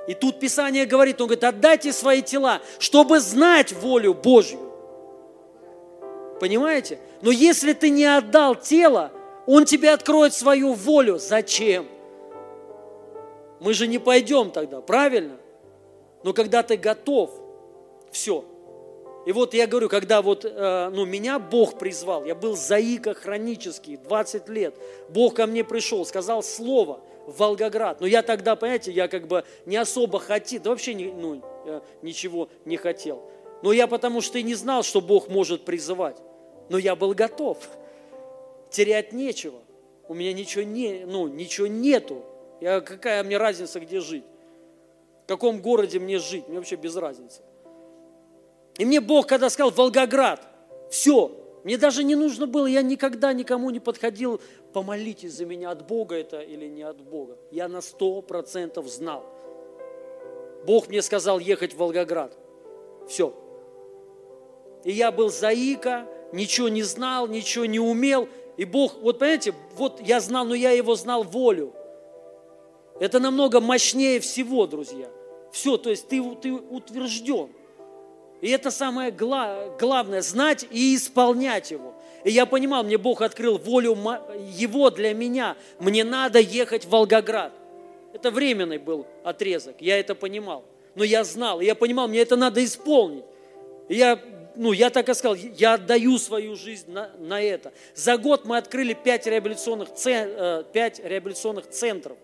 И тут Писание говорит, он говорит, отдайте свои тела, чтобы знать волю Божью. Понимаете? Но если ты не отдал тело, он тебе откроет свою волю. Зачем? Мы же не пойдем тогда, правильно? Но когда ты готов, все. И вот я говорю, когда вот, э, ну, меня Бог призвал, я был заика хронический, 20 лет, Бог ко мне пришел, сказал слово – в Волгоград. Но я тогда, понимаете, я как бы не особо хотел, да вообще ну, ничего не хотел. Но я потому что и не знал, что Бог может призывать. Но я был готов. терять нечего. У меня ничего, не, ну, ничего нету. Я, какая мне разница, где жить? В каком городе мне жить? Мне вообще без разницы. И мне Бог, когда сказал Волгоград, все, мне даже не нужно было, я никогда никому не подходил, помолитесь за меня, от Бога это или не от Бога. Я на сто процентов знал. Бог мне сказал ехать в Волгоград. Все. И я был заика, ничего не знал, ничего не умел. И Бог, вот понимаете, вот я знал, но я его знал волю. Это намного мощнее всего, друзья. Все, то есть ты, ты утвержден. И это самое главное, знать и исполнять его. И я понимал, мне Бог открыл волю Его для меня. Мне надо ехать в Волгоград. Это временный был отрезок, я это понимал. Но я знал, я понимал, мне это надо исполнить. И я, ну, я так и сказал, я отдаю свою жизнь на, на это. За год мы открыли пять реабилитационных, э, пять реабилитационных центров,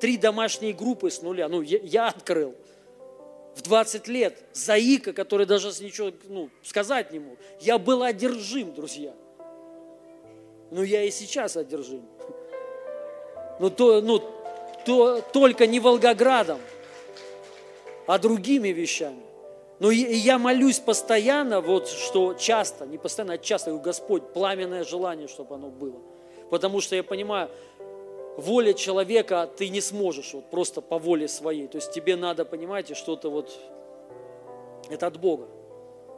три домашние группы с нуля. Ну, я, я открыл в 20 лет, заика, который даже ничего ну, сказать не мог. Я был одержим, друзья. Ну, я и сейчас одержим. Но то, ну, то, только не Волгоградом, а другими вещами. Но и, и я молюсь постоянно, вот что часто, не постоянно, а часто, говорю, Господь, пламенное желание, чтобы оно было. Потому что я понимаю, воля человека ты не сможешь вот просто по воле своей. То есть тебе надо, понимаете, что-то вот, это от Бога.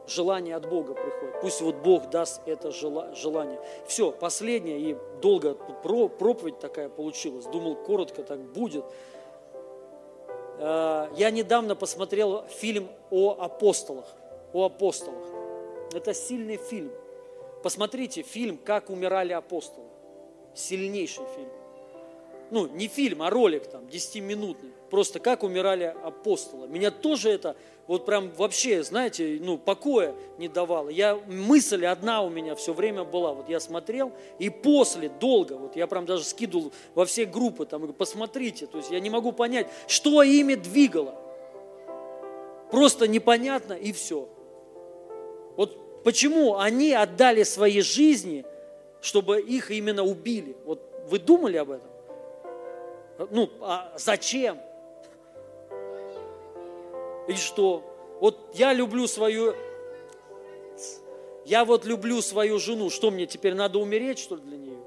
Желание от Бога приходит. Пусть вот Бог даст это желание. Все, последнее, и долго проповедь такая получилась. Думал, коротко так будет. Э, я недавно посмотрел фильм о апостолах. О апостолах. Это сильный фильм. Посмотрите фильм «Как умирали апостолы». Сильнейший фильм ну, не фильм, а ролик там, 10-минутный, просто как умирали апостолы. Меня тоже это вот прям вообще, знаете, ну, покоя не давало. Я, мысль одна у меня все время была. Вот я смотрел, и после, долго, вот я прям даже скидывал во все группы, там, посмотрите, то есть я не могу понять, что ими двигало. Просто непонятно, и все. Вот почему они отдали свои жизни, чтобы их именно убили? Вот вы думали об этом? Ну, а зачем? И что? Вот я люблю свою... Я вот люблю свою жену. Что мне теперь надо умереть, что ли, для нее?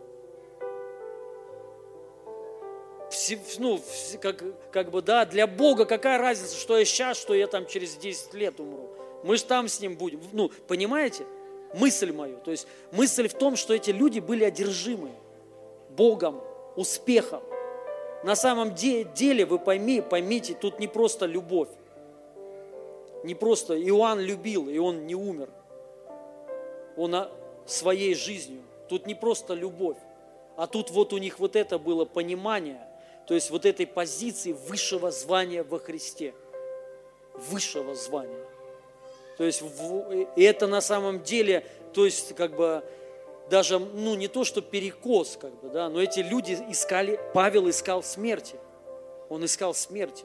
ну, как, как бы, да, для Бога какая разница, что я сейчас, что я там через 10 лет умру. Мы же там с ним будем. Ну, понимаете? Мысль мою. То есть мысль в том, что эти люди были одержимы Богом, успехом. На самом деле, вы пойми, поймите, тут не просто любовь. Не просто Иоанн любил, и он не умер. Он своей жизнью. Тут не просто любовь, а тут вот у них вот это было понимание, то есть вот этой позиции высшего звания во Христе. Высшего звания. То есть и это на самом деле, то есть как бы даже, ну, не то, что перекос, как бы, да, но эти люди искали, Павел искал смерти. Он искал смерти.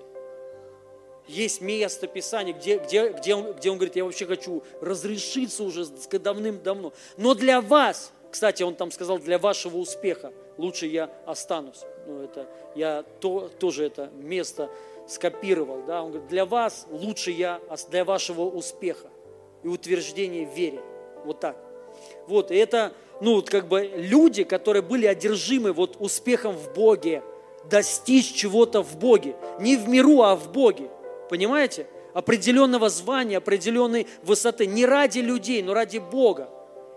Есть место Писания, где, где, где, он, где он говорит, я вообще хочу разрешиться уже давным-давно. Но для вас, кстати, он там сказал, для вашего успеха лучше я останусь. Ну, это, я то, тоже это место скопировал. Да? Он говорит, для вас лучше я, для вашего успеха и утверждения в вере. Вот так. Вот, и это ну, вот как бы люди, которые были одержимы вот успехом в Боге, достичь чего-то в Боге. Не в миру, а в Боге. Понимаете? Определенного звания, определенной высоты. Не ради людей, но ради Бога.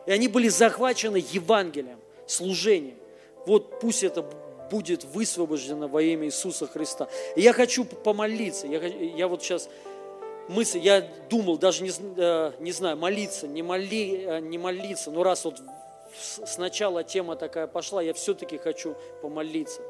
И они были захвачены Евангелием, служением. Вот пусть это будет высвобождено во имя Иисуса Христа. И я хочу помолиться. Я, я вот сейчас мысль, я думал, даже не, э, не знаю, молиться, не, моли, э, не молиться, но раз вот сначала тема такая пошла, я все-таки хочу помолиться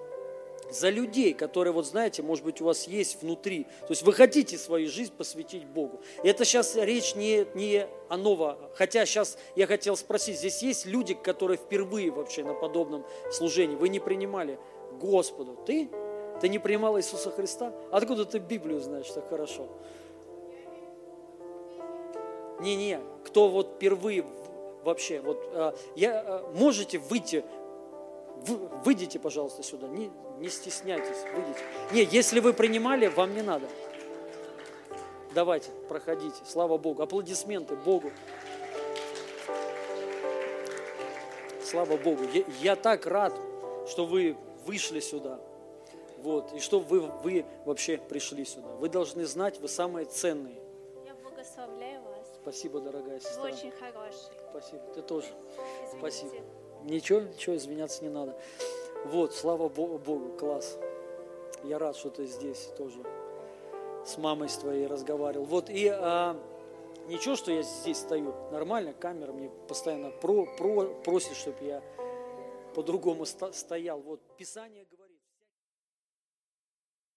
за людей, которые, вот знаете, может быть, у вас есть внутри. То есть вы хотите свою жизнь посвятить Богу. И это сейчас речь не, не о ново. Хотя сейчас я хотел спросить, здесь есть люди, которые впервые вообще на подобном служении. Вы не принимали Господу. Ты? Ты не принимал Иисуса Христа? Откуда ты Библию знаешь так хорошо? Не-не, кто вот впервые вообще. Вот, а, я, а, можете выйти Вы, выйдите, пожалуйста, сюда. Не, не стесняйтесь, выйдите. Не, если вы принимали, вам не надо. Давайте, проходите. Слава Богу. Аплодисменты Богу. Слава Богу. Я, я так рад, что вы вышли сюда. Вот. И что вы, вы вообще пришли сюда. Вы должны знать, вы самые ценные. Я благословляю вас. Спасибо, дорогая Вы сестра. очень хороший. Спасибо. Ты тоже. Извините. Спасибо. Ничего, ничего, извиняться не надо. Вот, слава Богу, класс. Я рад, что ты здесь тоже с мамой твоей разговаривал. Вот, и а, ничего, что я здесь стою, нормально, камера мне постоянно про, про, просит, чтобы я по-другому стоял. Вот, Писание говорит,